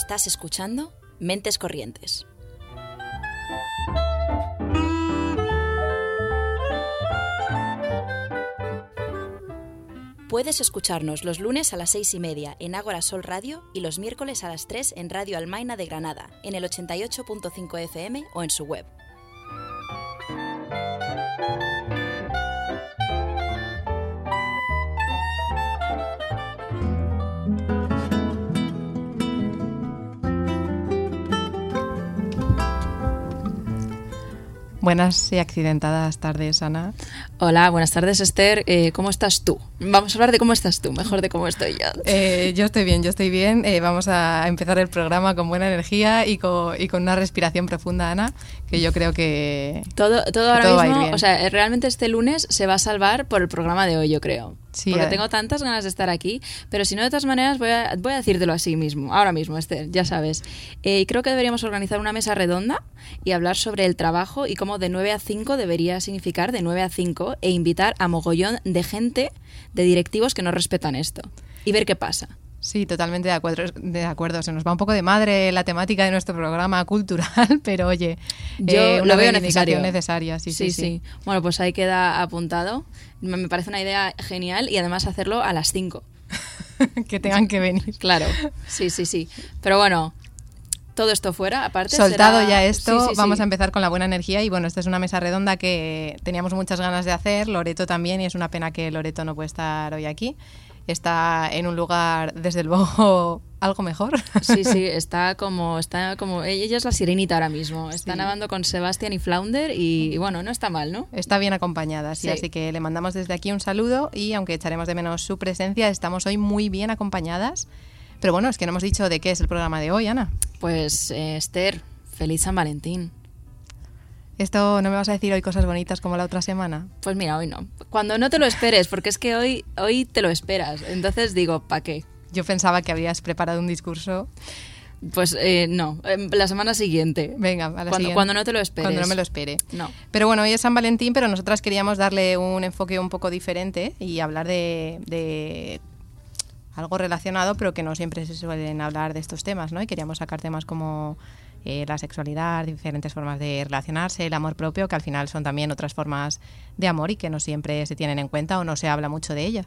Estás escuchando Mentes Corrientes. Puedes escucharnos los lunes a las seis y media en Ágora Sol Radio y los miércoles a las 3 en Radio Almaina de Granada, en el 88.5 FM o en su web. Buenas y accidentadas tardes, Ana. Hola, buenas tardes, Esther. Eh, ¿Cómo estás tú? Vamos a hablar de cómo estás tú, mejor de cómo estoy yo. Eh, yo estoy bien, yo estoy bien. Eh, vamos a empezar el programa con buena energía y con, y con, una respiración profunda, Ana, que yo creo que todo, todo ahora mismo, o sea, realmente este lunes se va a salvar por el programa de hoy, yo creo. Sí, porque eh. tengo tantas ganas de estar aquí, pero si no, de todas maneras, voy a, voy a decírtelo así mismo, ahora mismo, Esther, ya sabes. Eh, creo que deberíamos organizar una mesa redonda y hablar sobre el trabajo y cómo de 9 a 5 debería significar de 9 a 5 e invitar a mogollón de gente, de directivos que no respetan esto y ver qué pasa. Sí, totalmente de acuerdo, de acuerdo. Se nos va un poco de madre la temática de nuestro programa cultural, pero oye, yo eh, lo veo necesario. necesaria. Sí sí, sí, sí, Bueno, pues ahí queda apuntado. Me parece una idea genial y además hacerlo a las 5. que tengan que venir. Claro, sí, sí, sí. Pero bueno, todo esto fuera, aparte. Soltado será... ya esto, sí, sí, vamos sí. a empezar con la buena energía. Y bueno, esta es una mesa redonda que teníamos muchas ganas de hacer, Loreto también, y es una pena que Loreto no puede estar hoy aquí. Está en un lugar, desde luego, algo mejor. Sí, sí, está como, está como, ella es la sirenita ahora mismo. Está Sí. nadando con Sebastián y Flounder y, y bueno, no está mal, ¿no? Está bien acompañada, sí, Sí. así que le mandamos desde aquí un saludo y aunque echaremos de menos su presencia, estamos hoy muy bien acompañadas. Pero bueno, es que no hemos dicho de qué es el programa de hoy, Ana. Pues eh, Esther, feliz San Valentín. Esto no me vas a decir hoy cosas bonitas como la otra semana. Pues mira, hoy no. Cuando no te lo esperes, porque es que hoy, hoy te lo esperas. Entonces digo, ¿para qué? Yo pensaba que habías preparado un discurso. Pues eh, no, eh, la semana siguiente. Venga, a la cuando, siguiente. cuando no te lo esperes. Cuando no me lo espere. No. Pero bueno, hoy es San Valentín, pero nosotras queríamos darle un enfoque un poco diferente y hablar de, de algo relacionado, pero que no siempre se suelen hablar de estos temas, ¿no? Y queríamos sacar temas como eh, la sexualidad, diferentes formas de relacionarse, el amor propio, que al final son también otras formas de amor y que no siempre se tienen en cuenta o no se habla mucho de ellas.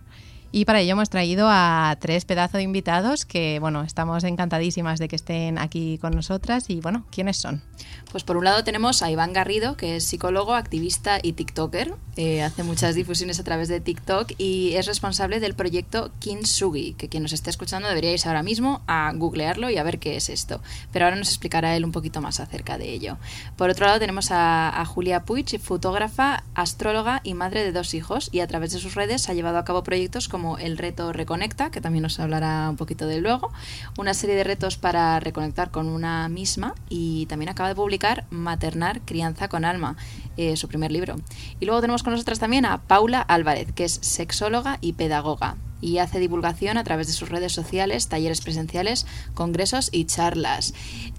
Y para ello hemos traído a tres pedazos de invitados que, bueno, estamos encantadísimas de que estén aquí con nosotras. Y, bueno, ¿quiénes son? Pues por un lado tenemos a Iván Garrido, que es psicólogo, activista y TikToker. Eh, hace muchas difusiones a través de TikTok y es responsable del proyecto Kintsugi, que quien nos esté escuchando deberíais ahora mismo a googlearlo y a ver qué es esto. Pero ahora nos explicará él un poquito más acerca de ello. Por otro lado tenemos a, a Julia Puig, fotógrafa, astróloga y madre de dos hijos y a través de sus redes ha llevado a cabo proyectos como el reto Reconecta, que también nos hablará un poquito de luego, una serie de retos para reconectar con una misma y también acaba de publicar Maternar, Crianza con Alma, eh, su primer libro. Y luego tenemos con nosotras también a Paula Álvarez, que es sexóloga y pedagoga y hace divulgación a través de sus redes sociales, talleres presenciales, congresos y charlas.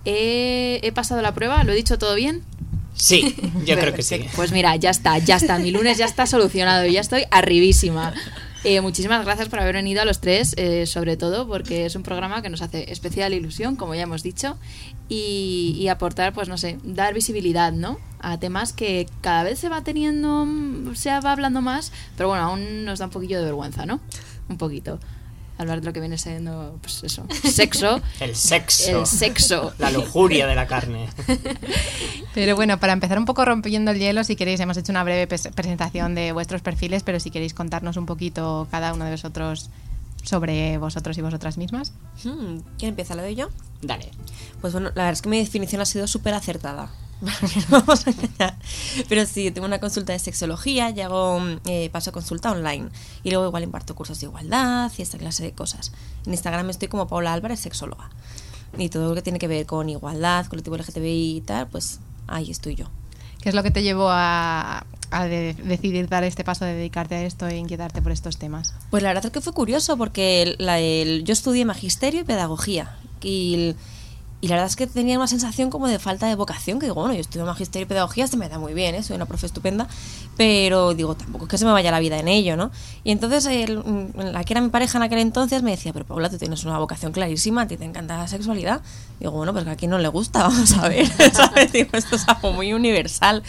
Eh, ¿He pasado la prueba? ¿Lo he dicho todo bien? Sí, yo creo que sí. Pues mira, ya está, ya está. Mi lunes ya está solucionado y ya estoy arribísima. Eh, muchísimas gracias por haber venido a los tres, eh, sobre todo porque es un programa que nos hace especial ilusión, como ya hemos dicho, y, y aportar, pues no sé, dar visibilidad, ¿no? A temas que cada vez se va teniendo, se va hablando más, pero bueno, aún nos da un poquillo de vergüenza, ¿no? Un poquito. Hablar de lo que viene siendo, pues eso, sexo. El sexo. El sexo. La lujuria de la carne. Pero bueno, para empezar un poco rompiendo el hielo, si queréis, hemos hecho una breve pres- presentación de vuestros perfiles, pero si queréis contarnos un poquito cada uno de vosotros sobre vosotros y vosotras mismas. Hmm, ¿Quién empieza? ¿Lo doy yo? Dale. Pues bueno, la verdad es que mi definición ha sido súper acertada. Vamos a engañar. Pero sí, tengo una consulta de sexología y hago, eh, paso consulta online. Y luego igual imparto cursos de igualdad y esta clase de cosas. En Instagram estoy como Paula Álvarez, sexóloga. Y todo lo que tiene que ver con igualdad, colectivo LGTBI y tal, pues ahí estoy yo. ¿Qué es lo que te llevó a, a de- decidir dar este paso de dedicarte a esto e inquietarte por estos temas? Pues la verdad es que fue curioso porque el- la- el- yo estudié magisterio y pedagogía y, el- y la verdad es que tenía una sensación como de falta de vocación, que digo, bueno, yo estudio magisterio y pedagogía, se me da muy bien, ¿eh? soy una profe estupenda, pero digo, tampoco es que se me vaya la vida en ello, ¿no? Y entonces mm, la que era mi pareja en aquel entonces me decía, pero Paula, tú tienes una vocación clarísima, a ti te encanta la sexualidad. Digo, bueno, pues que a quien no le gusta, vamos a ver. Digo, esto es algo muy universal.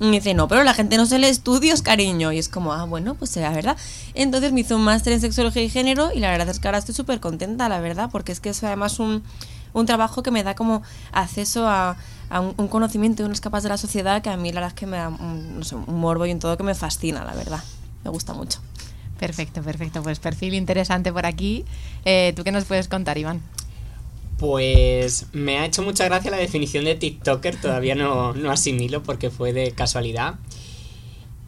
Y me dice, no, pero la gente no se lee estudios, cariño. Y es como, ah, bueno, pues será verdad. Entonces me hizo un máster en sexología y género y la verdad es que ahora estoy súper contenta, la verdad, porque es que es además un, un trabajo que me da como acceso a, a un, un conocimiento y unas capas de la sociedad que a mí la verdad es que me da un, no sé, un morbo y un todo que me fascina, la verdad. Me gusta mucho. Perfecto, perfecto. Pues perfil interesante por aquí. Eh, ¿Tú qué nos puedes contar, Iván? Pues me ha hecho mucha gracia la definición de TikToker, todavía no, no asimilo porque fue de casualidad.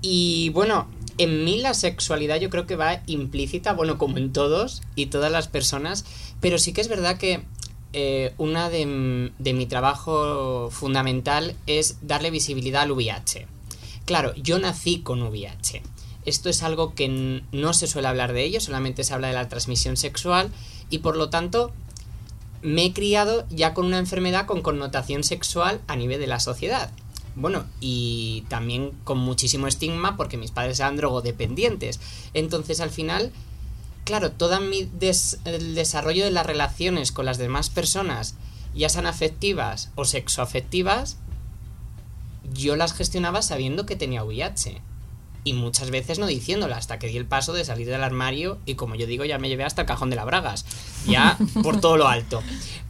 Y bueno, en mí la sexualidad yo creo que va implícita, bueno, como en todos y todas las personas, pero sí que es verdad que eh, una de, de mi trabajo fundamental es darle visibilidad al VIH. Claro, yo nací con VIH. Esto es algo que no se suele hablar de ello, solamente se habla de la transmisión sexual y por lo tanto me he criado ya con una enfermedad con connotación sexual a nivel de la sociedad. Bueno, y también con muchísimo estigma porque mis padres eran drogodependientes. Entonces, al final, claro, todo mi des- el desarrollo de las relaciones con las demás personas, ya sean afectivas o sexoafectivas, yo las gestionaba sabiendo que tenía VIH. Y muchas veces no diciéndola, hasta que di el paso de salir del armario y como yo digo, ya me llevé hasta el cajón de las bragas. Ya por todo lo alto.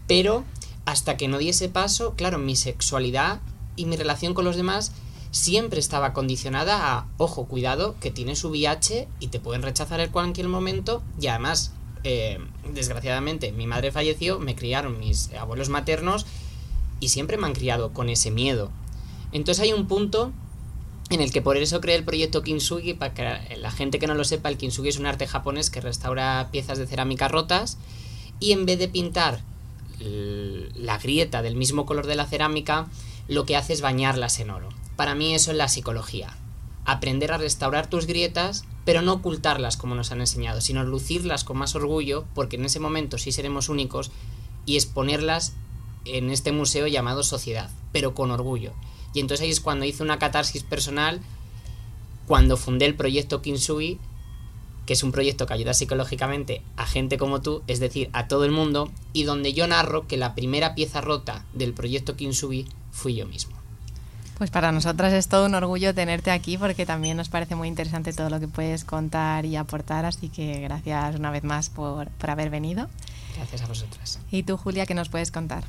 Pero hasta que no di ese paso, claro, mi sexualidad y mi relación con los demás siempre estaba condicionada a, ojo, cuidado, que tienes VIH y te pueden rechazar en cualquier momento. Y además, eh, desgraciadamente, mi madre falleció, me criaron mis abuelos maternos y siempre me han criado con ese miedo. Entonces hay un punto en el que por eso creé el proyecto Kintsugi, para que la gente que no lo sepa, el Kintsugi es un arte japonés que restaura piezas de cerámica rotas y en vez de pintar la grieta del mismo color de la cerámica, lo que hace es bañarlas en oro. Para mí eso es la psicología. Aprender a restaurar tus grietas, pero no ocultarlas como nos han enseñado, sino lucirlas con más orgullo, porque en ese momento sí seremos únicos, y exponerlas en este museo llamado Sociedad, pero con orgullo. Y entonces ahí es cuando hice una catarsis personal, cuando fundé el proyecto Kintsugi, que es un proyecto que ayuda psicológicamente a gente como tú, es decir, a todo el mundo, y donde yo narro que la primera pieza rota del proyecto Kintsugi fui yo mismo. Pues para nosotras es todo un orgullo tenerte aquí porque también nos parece muy interesante todo lo que puedes contar y aportar, así que gracias una vez más por, por haber venido. Gracias a vosotras. ¿Y tú, Julia, qué nos puedes contar?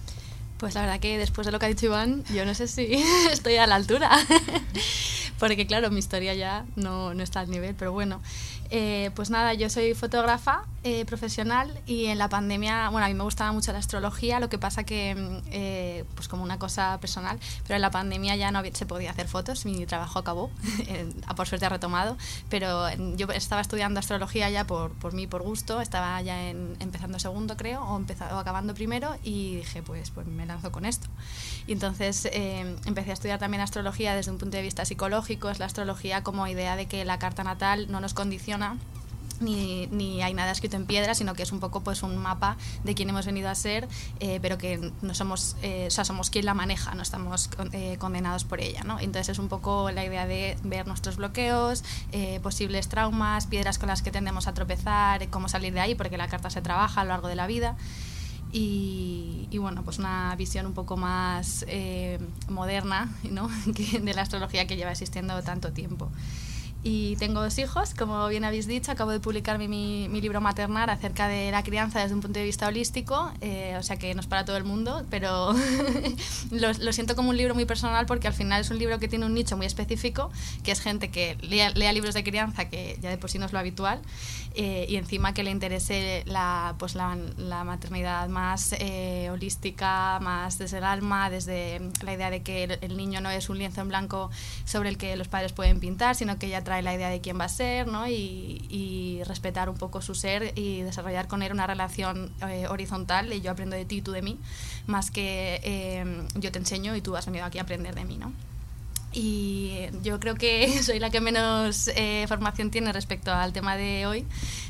Pues la verdad que después de lo que ha dicho Iván, yo no sé si estoy a la altura. Porque claro, mi historia ya no, no está al nivel, pero bueno. Eh, pues nada, yo soy fotógrafa eh, profesional y en la pandemia, bueno, a mí me gustaba mucho la astrología, lo que pasa que, mm, eh, pues como una cosa personal, pero en la pandemia ya no había- se podía hacer fotos, mi trabajo acabó, por suerte ha retomado, pero yo estaba estudiando astrología ya por, por mí, por gusto, estaba ya en- empezando segundo creo, o, empezado, o acabando primero y dije, pues, pues me con esto. Y entonces eh, empecé a estudiar también astrología desde un punto de vista psicológico, es la astrología como idea de que la carta natal no nos condiciona ni, ni hay nada escrito en piedra, sino que es un poco pues un mapa de quién hemos venido a ser, eh, pero que no somos, eh, o sea, somos quien la maneja, no estamos con- eh, condenados por ella, ¿no? Entonces es un poco la idea de ver nuestros bloqueos, eh, posibles traumas, piedras con las que tendemos a tropezar, cómo salir de ahí, porque la carta se trabaja a lo largo de la vida. Y, y bueno, pues una visión un poco más eh, moderna ¿no? de la astrología que lleva existiendo tanto tiempo. Y tengo dos hijos, como bien habéis dicho, acabo de publicar mi, mi, mi libro Maternar acerca de la crianza desde un punto de vista holístico, eh, o sea que no es para todo el mundo, pero lo, lo siento como un libro muy personal porque al final es un libro que tiene un nicho muy específico, que es gente que lea, lea libros de crianza, que ya de por sí no es lo habitual, eh, y encima que le interese la, pues la, la maternidad más eh, holística, más desde el alma, desde la idea de que el, niño no es un lienzo en blanco sobre el que los padres pueden pintar, sino que ya trae la idea de quién va a ser, ¿no? Y, y respetar un poco su ser y desarrollar con él una relación eh, horizontal, y yo aprendo de ti y tú de mí, más que yo te enseño y tú has venido aquí a aprender de mí, ¿no? Y yo creo que soy la que menos eh, formación tiene respecto al tema de hoy,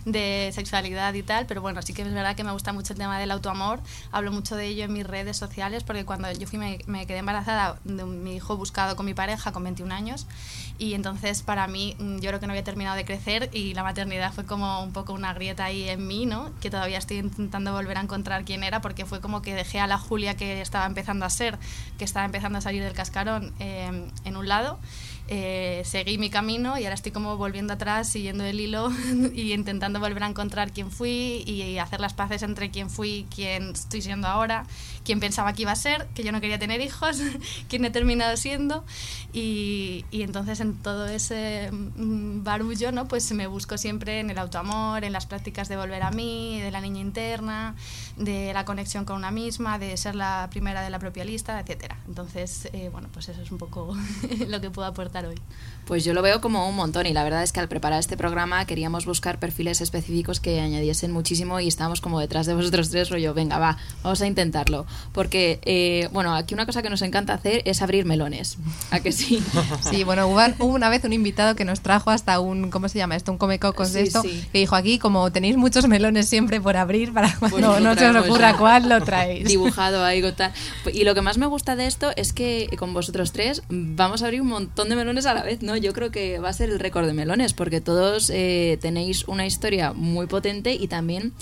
de sexualidad y tal, pero bueno, sí que es verdad que me gusta mucho el tema del autoamor, hablo mucho de ello en mis redes sociales, porque cuando yo fui me, me quedé embarazada de mi hijo buscado con mi pareja con 21 años, y entonces para mí mm, yo creo que no había terminado de crecer y la maternidad fue como un poco una grieta ahí en mí, ¿no? Que todavía estoy intentando volver a encontrar quién era, porque fue como que dejé a la Julia que estaba empezando a ser, que estaba empezando a salir del cascarón. Eh, en un lado, eh, seguí mi camino y ahora estoy como volviendo atrás, siguiendo el hilo y intentando volver a encontrar quién fui y hacer las paces entre quién fui quién estoy siendo ahora, quién pensaba que iba a ser, que yo no quería tener hijos, quién he terminado siendo y, y entonces en todo ese mm, barullo ¿no? pues me busco siempre en el autoamor, en las prácticas de volver a mí, de la niña interna, de la conexión con una misma, de ser la primera de la propia lista, etcétera. Entonces, eh, bueno, pues eso es un poco lo que puedo aportar hoy. Pues yo lo veo como un montón y la verdad es que al preparar este programa queríamos buscar perfiles específicos que añadiesen muchísimo y estábamos como detrás de vosotros tres rollo, venga, va, vamos a intentarlo. Porque, eh, bueno, aquí una cosa que nos encanta hacer es abrir melones. ¿A que sí? Sí, bueno, hubo una vez un invitado que nos trajo hasta un, ¿cómo se llama esto? Un come cocos de esto, que dijo aquí, como tenéis muchos melones siempre por abrir, para cuando pues no se os ocurra cuál lo traéis. Dibujado ahí, tal. Y lo que más me gusta de esto es que con vosotros tres vamos a abrir un montón de melones a la vez, ¿no? Yo creo que va a ser el récord de melones, porque todos eh, tenéis una historia muy potente y también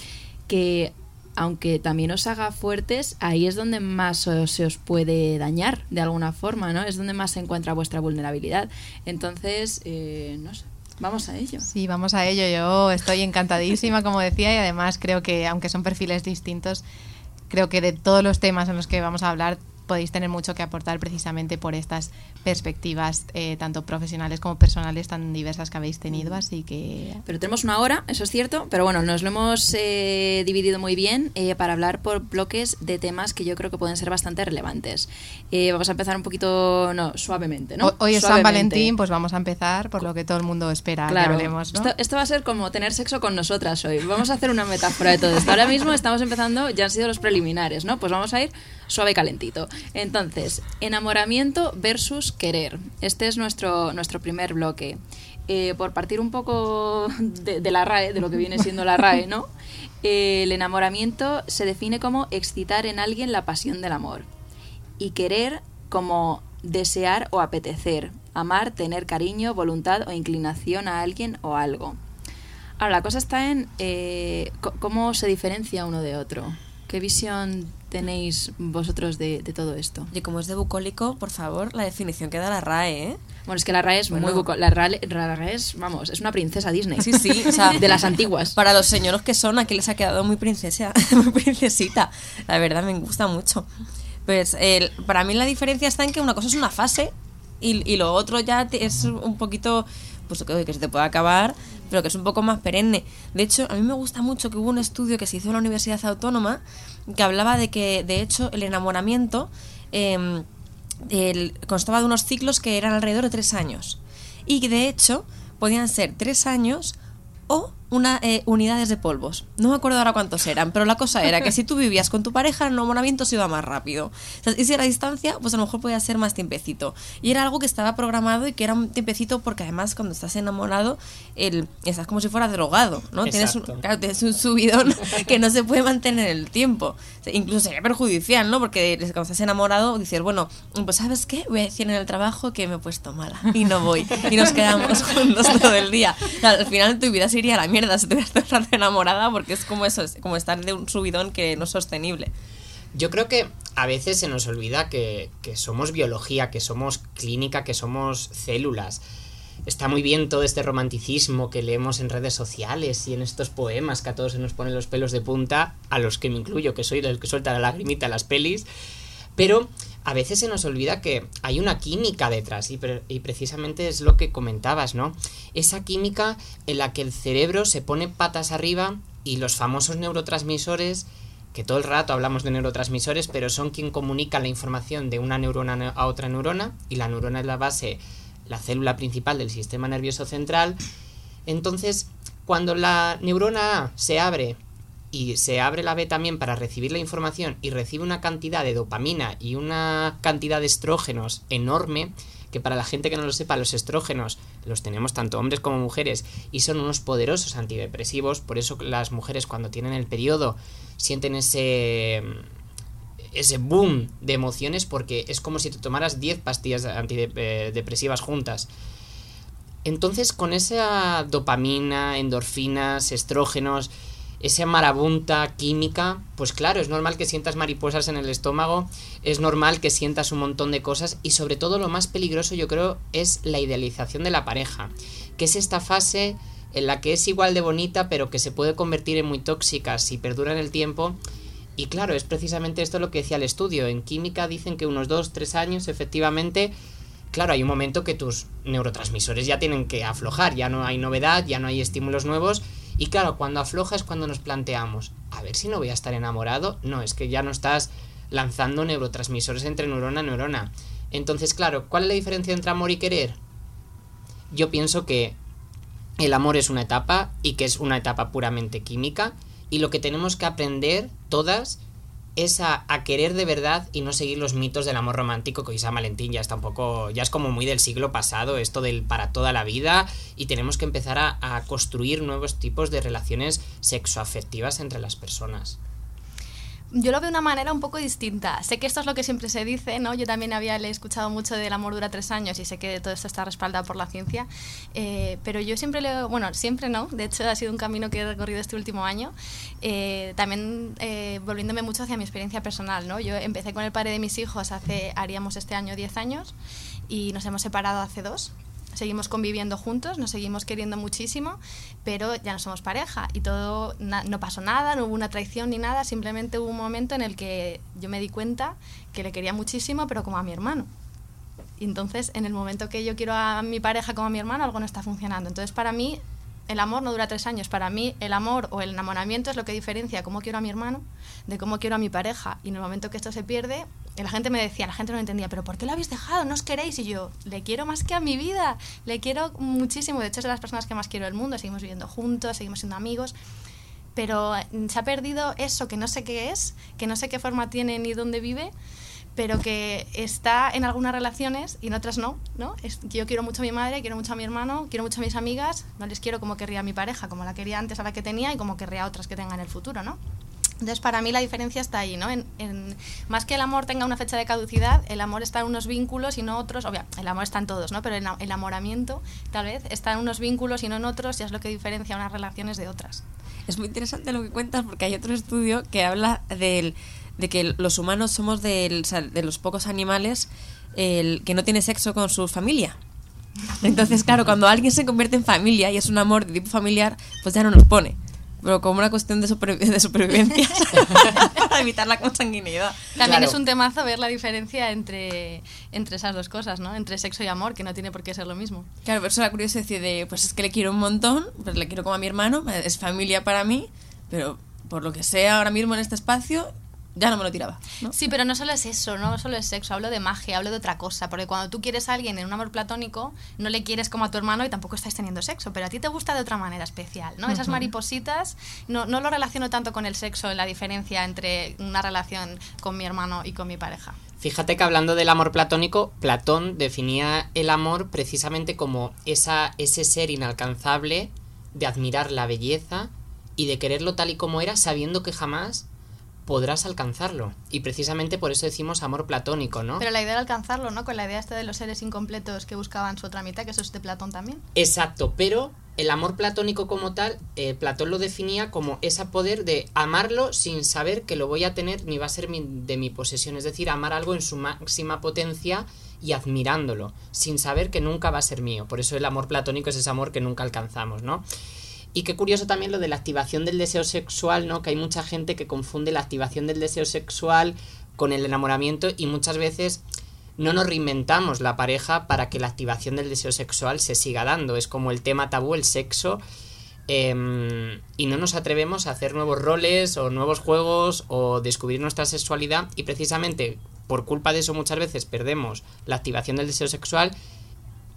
que aunque también os haga fuertes, ahí es donde más se os puede dañar de alguna forma, ¿no? Es donde más se encuentra vuestra vulnerabilidad. Entonces, eh, no sé. Vamos a ello. Sí, vamos a ello. Yo estoy encantadísima, como decía, y además creo que, aunque son perfiles distintos, creo que de todos los temas en los que vamos a hablar, podéis tener mucho que aportar precisamente por estas perspectivas, eh, tanto profesionales como personales, tan diversas que habéis tenido. Así que. Pero tenemos una hora, eso es cierto, pero bueno, nos lo hemos eh, dividido muy bien eh, para hablar por bloques de temas que yo creo que pueden ser bastante relevantes. vamos a empezar un poquito, no, suavemente, ¿no? Hoy es San Valentín, pues vamos a empezar por lo que todo el mundo espera claro, que hablemos. Esto, esto, va a ser como tener sexo con nosotras hoy. Vamos a hacer una metáfora de todo esto. Ahora mismo estamos empezando, ya han sido los preliminares, ¿no? Pues vamos a ir suave y calentito. Entonces, enamoramiento versus querer. Este es nuestro, nuestro primer bloque. Eh, por partir un poco de, la RAE, de lo que viene siendo la RAE, ¿no? Eh, el enamoramiento se define como excitar en alguien la pasión del amor. Y querer como desear o apetecer, amar, tener cariño, voluntad o inclinación a alguien o algo. Ahora, la cosa está en eh, cómo se diferencia uno de otro. ¿Qué visión tenéis vosotros de, todo esto? Y como es de bucólico, por favor, la definición que da la RAE, ¿eh? Bueno, es que la RAE es muy bucólica. La, RAE, es, vamos, es una princesa Disney. Sí, sí, o sea, de las antiguas. Para los señores que son, aquí les ha quedado muy princesa, muy princesita. La verdad, me gusta mucho. Pues el, para mí la diferencia está en que una cosa es una fase y, y lo otro ya es un poquito, pues que, que se te puede acabar pero que es un poco más perenne. De hecho, a mí me gusta mucho que hubo un estudio que se hizo en la Universidad Autónoma que hablaba de que, de hecho, el enamoramiento em, constaba de unos ciclos que eran alrededor de tres años. Y que, de hecho, podían ser tres años o una, eh, unidades de polvos. No me acuerdo ahora cuántos eran, pero la cosa era que si tú vivías con tu pareja, el enamoramiento se iba más rápido. y si era a distancia, pues a lo mejor podía ser más tiempecito. Y era algo que estaba programado y que era un tiempecito porque además cuando estás enamorado, el, estás como si fuera drogado, ¿no? Tienes un, claro, tienes un subidón que no se puede mantener el tiempo. incluso sería perjudicial, ¿no? Porque cuando estás enamorado dices, bueno, pues ¿sabes qué? Voy a decir en el trabajo que me he puesto mala y no voy. Y nos quedamos juntos todo el día. al final tu vida se iría a la mierda mierda si te estás enamorada porque es como eso, es como estar de un subidón que no es sostenible. Yo creo que a veces se nos olvida que, que somos biología, que somos clínica, que somos células. Está muy bien todo este romanticismo que leemos en redes sociales y en estos poemas que a todos se nos ponen los pelos de punta, a los que me incluyo, que soy el que suelta la lagrimita en las pelis, pero a veces se nos olvida que hay una química detrás y, precisamente es lo que comentabas, ¿no? Esa química en la que el cerebro se pone patas arriba y los famosos neurotransmisores, que todo el rato hablamos de neurotransmisores, pero son quien comunica la información de una neurona a otra neurona y la neurona es la base, la célula principal del sistema nervioso central. Entonces, cuando la neurona A se abre y se abre la B también para recibir la información y recibe una cantidad de dopamina y una cantidad de estrógenos enorme, que para la gente que no lo sepa, los estrógenos los tenemos tanto hombres como mujeres y son unos poderosos antidepresivos, por eso las mujeres cuando tienen el periodo sienten ese ese boom de emociones porque es como si te tomaras 10 pastillas antidepresivas juntas. Entonces, con esa dopamina, endorfinas, estrógenos, esa marabunta química, pues claro, es normal que sientas mariposas en el estómago, es normal que sientas un montón de cosas y sobre todo lo más peligroso yo creo es la idealización de la pareja, que es esta fase en la que es igual de bonita pero que se puede convertir en muy tóxica si perdura en el tiempo. Y claro, es precisamente esto lo que decía el estudio. En química dicen que unos 2-3 años efectivamente claro, hay un momento que tus neurotransmisores ya tienen que aflojar, ya no hay novedad, ya no hay estímulos nuevos. Y claro, cuando afloja es cuando nos planteamos, a ver si no voy a estar enamorado. No, es que ya no estás lanzando neurotransmisores entre neurona y neurona. Entonces, claro, ¿cuál es la diferencia entre amor y querer? Yo pienso que el amor es una etapa y que es una etapa puramente química y lo que tenemos que aprender todas es a, querer de verdad y no seguir los mitos del amor romántico que hoy San Valentín ya está un poco, ya es como muy del siglo pasado, esto del para toda la vida y tenemos que empezar a, a construir nuevos tipos de relaciones sexoafectivas entre las personas yo lo veo de una manera un poco distinta. Sé que esto es lo que siempre se dice, ¿no? Yo también había escuchado mucho del amor dura tres años y sé que todo esto está respaldado por la ciencia, eh, pero yo siempre leo, bueno, siempre no, de hecho ha sido un camino que he recorrido este último año, eh, también eh, volviéndome mucho hacia mi experiencia personal, ¿no? Yo empecé con el padre de mis hijos hace, haríamos este año 10 años y nos hemos separado hace dos seguimos conviviendo juntos, nos seguimos queriendo muchísimo, pero ya no somos pareja y todo, no pasó nada, no hubo una traición ni nada, simplemente hubo un momento en el que yo me di cuenta que le quería muchísimo, pero como a mi hermano. Y entonces, en el momento que yo quiero a mi pareja como a mi hermano, algo no está funcionando. Entonces, para mí, el amor no dura tres años. Para mí, el amor o el enamoramiento es lo que diferencia cómo quiero a mi hermano de cómo quiero a mi pareja. Y en el momento que esto se pierde, y la gente me decía, la gente no entendía, pero ¿por qué lo habéis dejado? ¿No os queréis? Y yo, le quiero más que a mi vida, le quiero muchísimo. De hecho, es de las personas que más quiero del mundo. Seguimos viviendo juntos, seguimos siendo amigos. Pero mm, se ha perdido eso que no sé qué es, que no sé qué forma tiene ni dónde vive, pero que está en algunas relaciones y en otras no. ¿no? Es, yo quiero mucho a mi madre, quiero mucho a mi hermano, quiero mucho a mis amigas, no les quiero como querría a mi pareja, como la quería antes a la que tenía y como querría a otras que tenga en el futuro. ¿no? Entonces, para mí la diferencia está ahí, ¿no? Más que el amor tenga una fecha de caducidad, el amor está en unos vínculos y no otros. Obvio, el amor está en todos, ¿no? Pero el enamoramiento, tal vez, está en unos vínculos y no en otros, y es lo que diferencia unas relaciones de otras. Es muy interesante lo que cuentas porque hay otro estudio que habla del, de que los humanos somos del, de los pocos animales el, que no tiene sexo con su familia. Entonces, claro, cuando alguien se convierte en familia y es un amor de tipo familiar, pues ya no nos pone pero como una cuestión de, de supervivencia para evitar la consanguinidad. También es un temazo ver la diferencia entre, entre esas dos cosas, ¿no? Entre sexo y amor, que no tiene por qué ser lo mismo. Claro, pero eso la curiosidad de, pues es que le quiero un montón, pues le quiero como a mi hermano, es familia para mí, pero por lo que sea ahora mismo en este espacio, ya no me lo tiraba. Sí, pero no solo es eso, no solo es sexo, hablo de magia, hablo de otra cosa, porque cuando tú quieres a alguien en un amor platónico, no le quieres como a tu hermano y tampoco estáis teniendo sexo, pero a ti te gusta de otra manera especial, ¿no? Esas maripositas, no, no lo relaciono tanto con el sexo, la diferencia entre una relación con mi hermano y con mi pareja. Fíjate que hablando del amor platónico, Platón definía el amor precisamente como esa, ese ser inalcanzable de admirar la belleza y de quererlo tal y como era, sabiendo que jamás podrás alcanzarlo. Y precisamente por eso decimos amor platónico, ¿no? Pero la idea de alcanzarlo, ¿no? Con la idea esta de los seres incompletos que buscaban su otra mitad, que eso es de Platón también. Exacto, pero el amor platónico como tal, eh, Platón lo definía como ese poder de amarlo sin saber que lo voy a tener ni va a ser de mi posesión. Es decir, amar algo en su máxima potencia y admirándolo, sin saber que nunca va a ser mío. Por eso el amor platónico es ese amor que nunca alcanzamos, ¿no? Y qué curioso también lo de la activación del deseo sexual, ¿no? Que hay mucha gente que confunde la activación del deseo sexual con el enamoramiento y muchas veces no nos reinventamos la pareja para que la activación del deseo sexual se siga dando. Es como el tema tabú, el sexo. Em, y no nos atrevemos a hacer nuevos roles o nuevos juegos o descubrir nuestra sexualidad y precisamente por culpa de eso muchas veces perdemos la activación del deseo sexual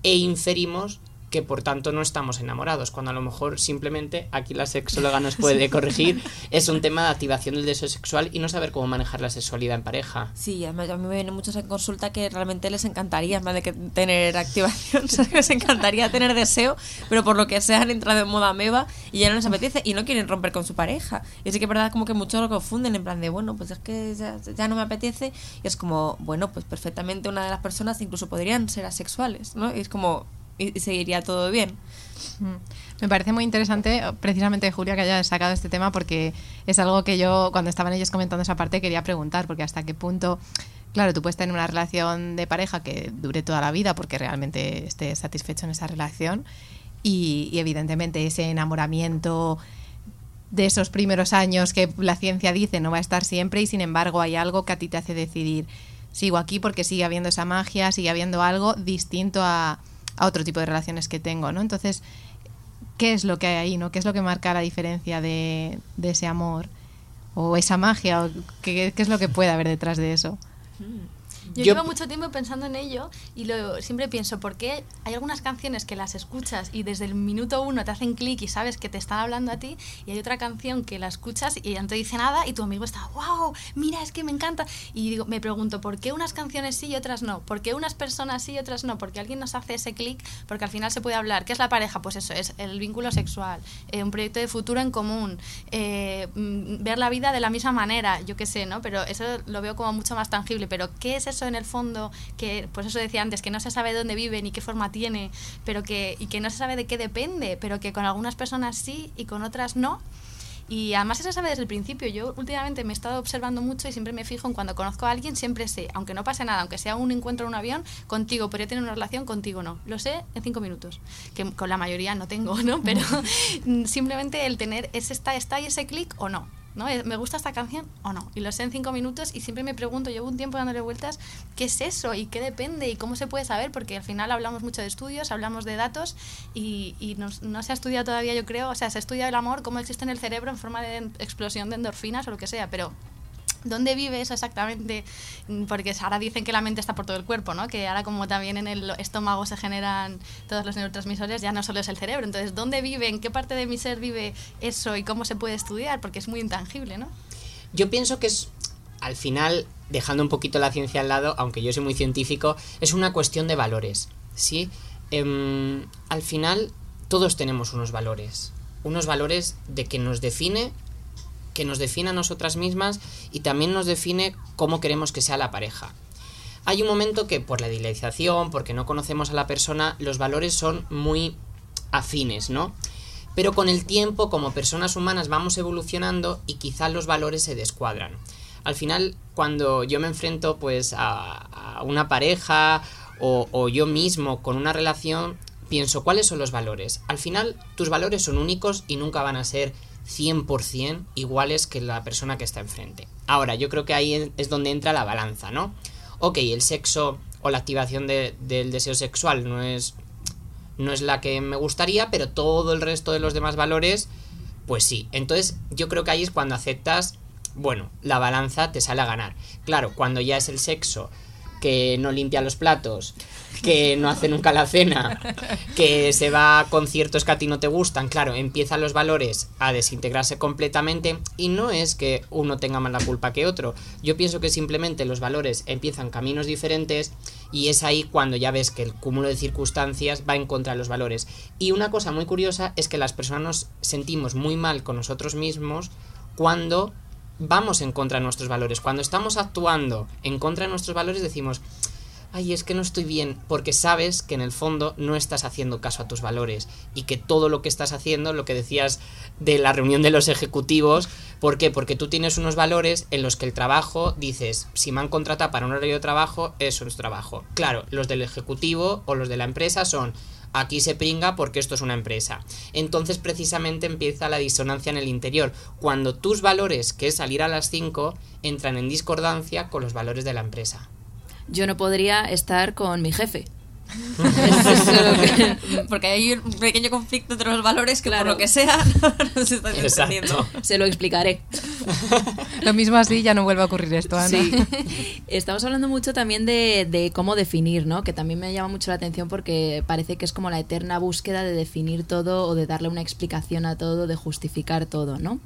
e inferimos que por tanto no estamos enamorados, cuando a lo mejor simplemente, aquí la sexóloga nos puede corregir, es un tema de activación del deseo sexual y no saber cómo manejar la sexualidad en pareja. Sí, a mí me vienen muchos en consulta que realmente les encantaría, más de que tener activación, les encantaría tener deseo, pero por lo que sea han entrado en moda meba y ya no les apetece y no quieren romper con su pareja. Y sí que es verdad como que muchos lo confunden en plan de, bueno, pues es que ya, ya no me apetece y es como, bueno, pues perfectamente una de las personas incluso podrían ser asexuales, ¿no? Y es como, y, seguiría todo bien. Me parece muy interesante, precisamente, Julia, que haya sacado este tema, porque es algo que yo, cuando estaban ellos comentando esa parte, quería preguntar, porque hasta qué punto, claro, tú puedes tener una relación de pareja que dure toda la vida, porque realmente estés satisfecho en esa relación, y, y evidentemente ese enamoramiento de esos primeros años que la ciencia dice no va a estar siempre, y sin embargo hay algo que a ti te hace decidir, sigo aquí porque sigue habiendo esa magia, sigue habiendo algo distinto a a otro tipo de relaciones que tengo, ¿no? Entonces, ¿qué es lo que hay ahí, ¿no? ¿Qué es lo que marca la diferencia de, de ese amor? O esa magia, o qué, qué, es lo que puede haber detrás de eso. Mm. Yo, llevo mucho tiempo pensando en ello y lo, siempre pienso, ¿por qué hay algunas canciones que las escuchas y desde el minuto uno te hacen clic y sabes que te están hablando a ti y hay otra canción que la escuchas y ya no te dice nada y tu amigo está, wow, mira, es que me encanta. Y digo, me pregunto, ¿por qué unas canciones sí y otras no? ¿Por qué unas personas sí y otras no? Porque alguien nos hace ese clic, porque al final se puede hablar. ¿Qué es la pareja? Pues eso, es el vínculo sexual, eh, un proyecto de futuro en común, eh, mm, ver la vida de la misma manera, yo qué sé, ¿no? Pero eso lo veo como mucho más tangible. Pero ¿qué es eso? en el fondo, que pues eso decía antes, que no se sabe dónde vive ni qué forma tiene, pero que, y que no se sabe de qué depende, pero que con algunas personas sí y con otras no. Y además eso se sabe desde el principio. Yo últimamente me he estado observando mucho y siempre me fijo en cuando conozco a alguien, siempre sé, aunque no pase nada, aunque sea un encuentro en un avión, contigo podría tener una relación, contigo no. Lo sé en cinco minutos, que con la mayoría no tengo, ¿no? Pero simplemente el tener ese está, está y ese clic o no. ¿No? Eh, ¿Me gusta esta canción o no? Y lo sé en cinco minutos y siempre me pregunto, llevo un tiempo dándole vueltas, ¿qué es eso? ¿Y qué depende? ¿Y cómo se puede saber? Porque al final hablamos mucho de estudios, hablamos de datos y, y no, no, se ha estudiado todavía, yo creo, o sea, se estudia el amor, cómo existe en el cerebro en forma de explosión de endorfinas o lo que sea, pero ¿Dónde vive eso exactamente? Porque ahora dicen que la mente está por todo el cuerpo, ¿no? Que ahora como también en el estómago se generan todos los neurotransmisores, ya no solo es el cerebro. Entonces, ¿dónde vive? ¿En qué parte de mi ser vive eso? ¿Y cómo se puede estudiar? Porque es muy intangible, ¿no? Yo pienso que es, al final, dejando un poquito la ciencia al lado, aunque yo soy muy científico, es una cuestión de valores, ¿sí? Eh, al final, todos tenemos unos valores. Unos valores de que nos define que nos define a nosotras mismas y también nos define cómo queremos que sea la pareja. Hay un momento que por la idealización, porque no conocemos a la persona, los valores son muy afines, ¿no? Pero con el tiempo, como personas humanas, vamos evolucionando y quizás los valores se descuadran. Al final, cuando yo me enfrento pues a, una pareja o yo mismo con una relación, pienso cuáles son los valores. Al final, tus valores son únicos y nunca van a ser 100% iguales que la persona que está enfrente. Ahora, yo creo que ahí es donde entra la balanza, ¿no? Ok, el sexo o la activación del deseo sexual no es, no es la que me gustaría, pero todo el resto de los demás valores, pues sí. Entonces, yo creo que ahí es cuando aceptas, bueno, la balanza te sale a ganar. Claro, cuando ya es el sexo que no limpia los platos, que no hace nunca la cena, que se va a conciertos que a ti no te gustan, claro, empiezan los valores a desintegrarse completamente y no es que uno tenga más la culpa que otro. Yo pienso que simplemente los valores empiezan caminos diferentes y es ahí cuando ya ves que el cúmulo de circunstancias va en contra de los valores. Y una cosa muy curiosa es que las personas nos sentimos muy mal con nosotros mismos cuando vamos en contra de nuestros valores. Cuando estamos actuando en contra de nuestros valores decimos, ay, es que no estoy bien, porque sabes que en el fondo no estás haciendo caso a tus valores y que todo lo que estás haciendo, lo que decías de la reunión de los ejecutivos, ¿por qué? Porque tú tienes unos valores en los que el trabajo, dices, si me han contratado para un horario de trabajo, eso es trabajo. Claro, los del ejecutivo o los de la empresa son, aquí se pringa porque esto es una empresa. Entonces precisamente empieza la disonancia en el interior, cuando tus valores, que es salir a las 5, entran en discordancia con los valores de la empresa. Yo no podría estar con mi jefe. Porque hay un pequeño conflicto entre los valores que por lo que sea no se están entendiendo. Se lo explicaré. Lo mismo así ya no vuelve a ocurrir esto, Ana. Sí. Estamos hablando mucho también de, de cómo definir, ¿no? Que también me llama mucho la atención porque parece que es como la eterna búsqueda de definir todo o de darle una explicación a todo, de justificar todo, ¿no?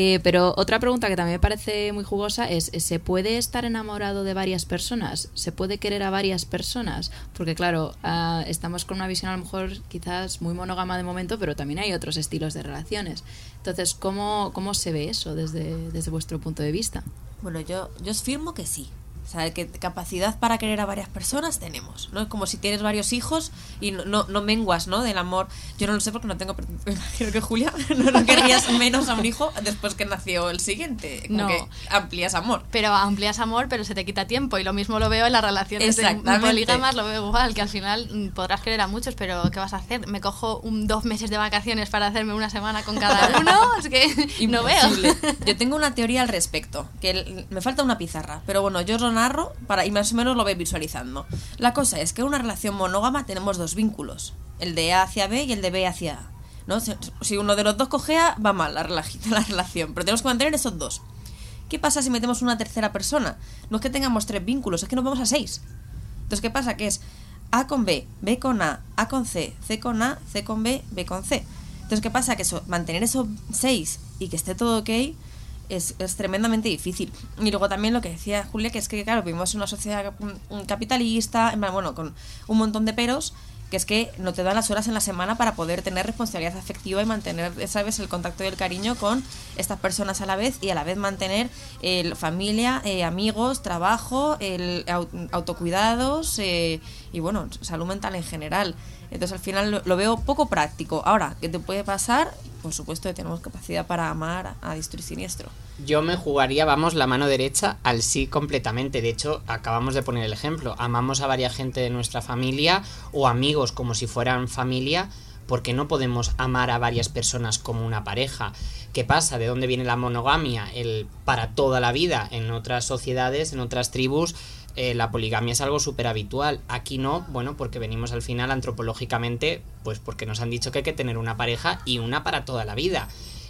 Eh, pero otra pregunta que también me parece muy jugosa es, ¿se puede estar enamorado de varias personas? ¿Se puede querer a varias personas? Porque claro, ah, estamos con una visión a lo mejor quizás muy monógama de momento, pero también hay otros estilos de relaciones. Entonces, ¿cómo, cómo se ve eso desde, desde vuestro punto de vista? Bueno, yo, yo os firmo que sí. O sea, que capacidad para querer a varias personas tenemos, ¿no? Es como si tienes varios hijos y no, no, no menguas, ¿no? Del amor. Yo no lo sé porque no tengo... Creo que Julia no, no querrías menos a un hijo después que nació el siguiente. Como No. que amplías amor. Pero amplias amor, pero se te quita tiempo. Y lo mismo lo veo en las relaciones polígamas, lo veo igual, que al final mm, podrás querer a muchos, pero ¿qué vas a hacer? ¿Me cojo un, dos meses de vacaciones para hacerme una semana con cada uno? Es que no veo. Yo tengo una teoría al respecto, que me falta una pizarra, pero bueno, yo lo narro para, y más o menos lo vais visualizando. La cosa es que en una relación monógama tenemos dos vínculos, el de A hacia B y el de B hacia A. ¿no? Si, uno de los dos coge A, va mal la, rela- la relación, pero tenemos que mantener esos dos. ¿Qué pasa si metemos una tercera persona? No es que tengamos tres vínculos, es que nos vamos a seis. Entonces, ¿qué pasa? Que es A con B, B con A, A con C, C con A, C con B, B con C. Entonces, ¿qué pasa? Que eso, mantener esos seis y que esté todo ok es, es tremendamente difícil. Y luego también lo que decía Julia, que es que, claro, vivimos en una sociedad capitalista, bueno, con un montón de peros, que es que no te dan las horas en la semana para poder tener responsabilidad afectiva y mantener, ¿sabes?, el contacto y el cariño con estas personas a la vez y a la vez mantener el familia, eh, amigos, trabajo, el au- autocuidados eh, y, bueno, salud mental en general. Entonces al final lo, veo poco práctico. Ahora, ¿qué te puede pasar? Por supuesto que tenemos capacidad para amar a distro y siniestro. Yo me jugaría, vamos, la mano derecha al sí completamente. De hecho, acabamos de poner el ejemplo. Amamos a varias gente de nuestra familia o amigos como si fueran familia, porque no podemos amar a varias personas como una pareja. ¿Qué pasa? ¿De dónde viene la monogamia? El para toda la vida. En otras sociedades, en otras tribus, eh, la poligamia es algo súper habitual. Aquí no, bueno, porque venimos al final antropológicamente, pues porque nos han dicho que hay que tener una pareja y una para toda la vida.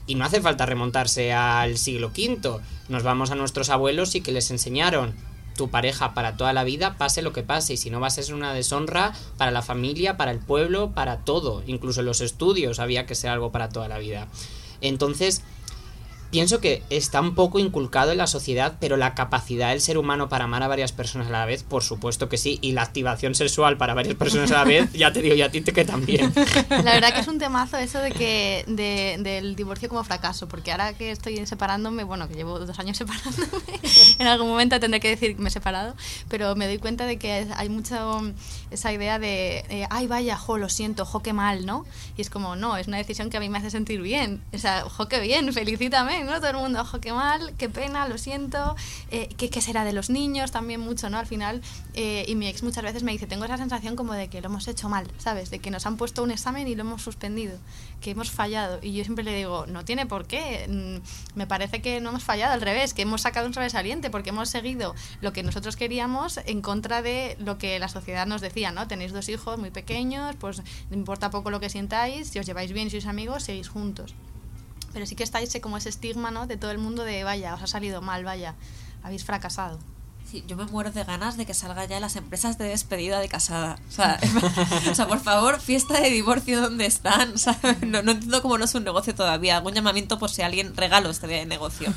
Y no hace falta remontarse al siglo V. Nos vamos a nuestros abuelos y que les enseñaron tu pareja para toda la vida, pase lo que pase. Y si no va a ser una deshonra para la familia, para el pueblo, para todo. Incluso los estudios había que ser algo para toda la vida. Entonces, pienso que está un poco inculcado en la sociedad, pero la capacidad del ser humano para amar a varias personas a la vez, por supuesto que sí. Y la activación sexual para varias personas a la vez, ya te digo, ya a ti te que también. La verdad que es un temazo eso de que de- del divorcio como fracaso, porque ahora que estoy separándome, bueno, que llevo dos años separándome, en algún momento tendré que decir que me he separado, pero me doy cuenta de que hay mucho esa idea de, eh, ay, vaya, jo, lo siento, jo, qué mal, ¿no? Y es como, no, es una decisión que a mí me hace sentir bien, o sea, jo, qué bien, felicítame, ¿no? Todo el mundo, jo, qué mal, qué pena, lo siento, eh, ¿qué, qué será de los niños? También mucho, ¿no? Al final, eh, y mi ex muchas veces me dice, tengo esa sensación como de que lo hemos hecho mal, ¿sabes? De que nos han puesto un examen y lo hemos suspendido, que hemos fallado. Y yo siempre le digo, no tiene por qué, mm, me parece que no hemos fallado, al revés, que hemos sacado un sobresaliente porque hemos seguido lo que nosotros queríamos en contra de lo que la sociedad nos decía, ¿no? Tenéis dos hijos muy pequeños, pues importa poco lo que sintáis, si os lleváis bien sois amigos, seguís juntos. Pero sí que está ese como ese estigma, ¿no? De todo el mundo de, vaya, os ha salido mal, vaya, habéis fracasado. Sí, yo me muero de ganas de que salga ya las empresas de despedida de casada. O sea, o sea, por favor, fiesta de divorcio, ¿dónde están? No, no entiendo cómo no es un negocio todavía. Algún llamamiento por si alguien regalo este negocio.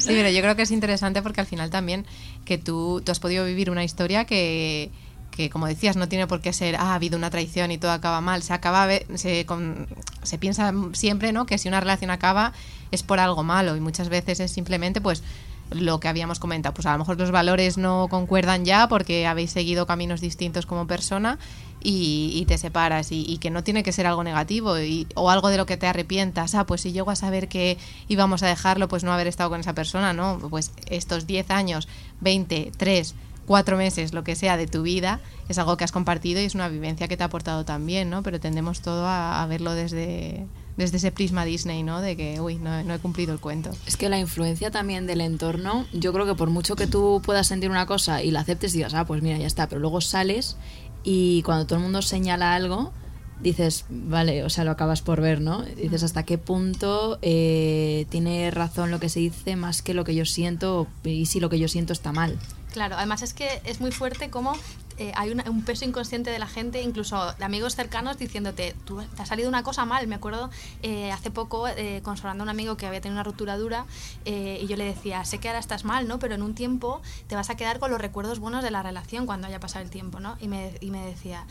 Sí, pero yo creo que es interesante porque al final también que tú, tú has podido vivir una historia que, que, como decías, no tiene por qué ser, ah, ha habido una traición y todo acaba mal. Se acaba, se, con- se piensa siempre, ¿no? Que si una relación acaba es por algo malo y muchas veces es simplemente, pues, lo que habíamos comentado, pues a lo mejor los valores no concuerdan ya porque habéis seguido caminos distintos como persona y, te separas y, y que no tiene que ser algo negativo y, o algo de lo que te arrepientas, ah, pues si llego a saber que íbamos a dejarlo, pues no haber estado con esa persona, ¿no? Pues estos 10 años, 20, 3, 4 meses, lo que sea de tu vida, es algo que has compartido y es una vivencia que te ha aportado también, ¿no? Pero tendemos todo a, a verlo desde, desde ese prisma Disney, ¿no? De que, uy, no, no he cumplido el cuento. Es que la influencia también del entorno, yo creo que por mucho que tú puedas sentir una cosa y la aceptes, digas, ah, pues mira, ya está, pero luego sales y cuando todo el mundo señala algo, dices, vale, o sea, lo acabas por ver, ¿no? Dices hasta qué punto eh, tiene razón lo que se dice más que lo que yo siento y si lo que yo siento está mal. Claro, además es que es muy fuerte como eh, hay un peso inconsciente de la gente, incluso de amigos cercanos, diciéndote, tú te ha salido una cosa mal. Me acuerdo eh, hace poco eh, consolando a un amigo que había tenido una ruptura dura y yo le decía, sé que ahora estás mal, ¿no? Pero en un tiempo te vas a quedar con los recuerdos buenos de la relación cuando haya pasado el tiempo, ¿no? Y me, y me decía,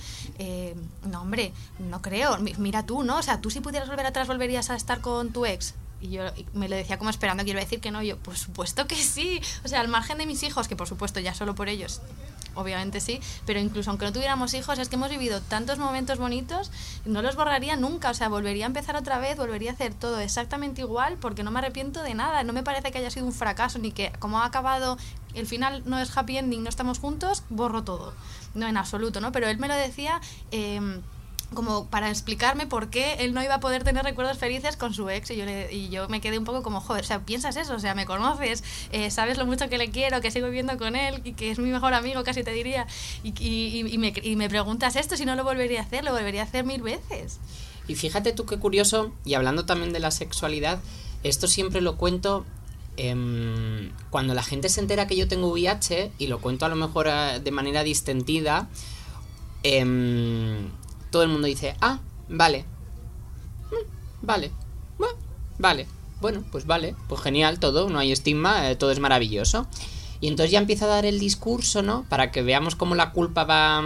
no, hombre, no creo, mi- mira tú, ¿no? O sea, tú si pudieras volver atrás, volverías a estar con tu ex. Y yo me lo decía como esperando, quiero decir que no, yo, por supuesto que sí. O sea, al margen de mis hijos, que por supuesto ya solo por ellos, obviamente sí, pero incluso aunque no tuviéramos hijos, es que hemos vivido tantos momentos bonitos, no los borraría nunca. O sea, volvería a empezar otra vez, volvería a hacer todo exactamente igual, porque no me arrepiento de nada. No me parece que haya sido un fracaso, ni que como ha acabado, el final no es happy ending, no estamos juntos, borro todo. No, en absoluto, ¿no? Pero él me lo decía. em, como para explicarme por qué él no iba a poder tener recuerdos felices con su ex y yo, le- y yo me quedé un poco como, joder, o sea, piensas eso, o sea, me conoces, eh, sabes lo mucho que le quiero, que sigo viviendo con él y que es mi mejor amigo, casi te diría, y, y- y me, preguntas esto, si no lo volvería a hacer, lo volvería a hacer mil veces. Y fíjate tú qué curioso, y hablando también de la sexualidad, esto siempre lo cuento em, cuando la gente se entera que yo tengo VIH, y lo cuento a lo mejor eh, de manera distendida, em, todo el mundo dice, ah, vale, Mm, vale, vale, bueno, pues vale, pues genial todo, no hay estigma, eh, todo es maravilloso. Y entonces ya empieza a dar el discurso, ¿no? Para que veamos cómo la culpa va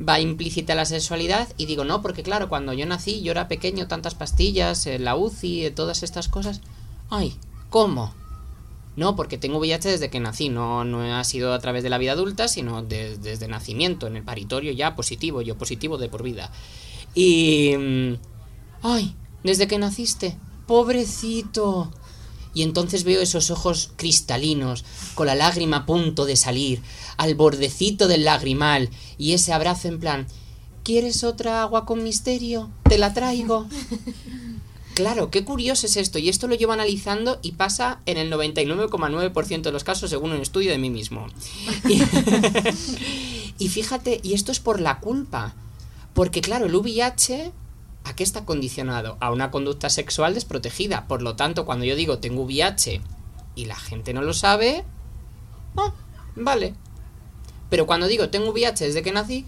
va implícita la sexualidad. Y digo no porque claro cuando yo nací yo era pequeño tantas pastillas eh, la UCI eh, todas estas cosas ay cómo no porque tengo VIH desde que nací no no ha sido a través de la vida adulta sino de- desde nacimiento en el paritorio ya positivo yo positivo de por vida y mm, ay desde que naciste pobrecito y entonces veo esos ojos cristalinos, con la lágrima a punto de salir, al bordecito del lagrimal, y ese abrazo en plan, ¿quieres otra agua con misterio? Te la traigo. Claro, qué curioso es esto, y esto lo llevo analizando y pasa en el 99,9% de los casos según un estudio de mí mismo. Y, fíjate, y esto es por la culpa, porque claro, el VIH ¿A qué está condicionado? A una conducta sexual desprotegida. Por lo tanto, cuando yo digo tengo VIH y la gente no lo sabe, ah, vale. Pero cuando digo tengo VIH desde que nací,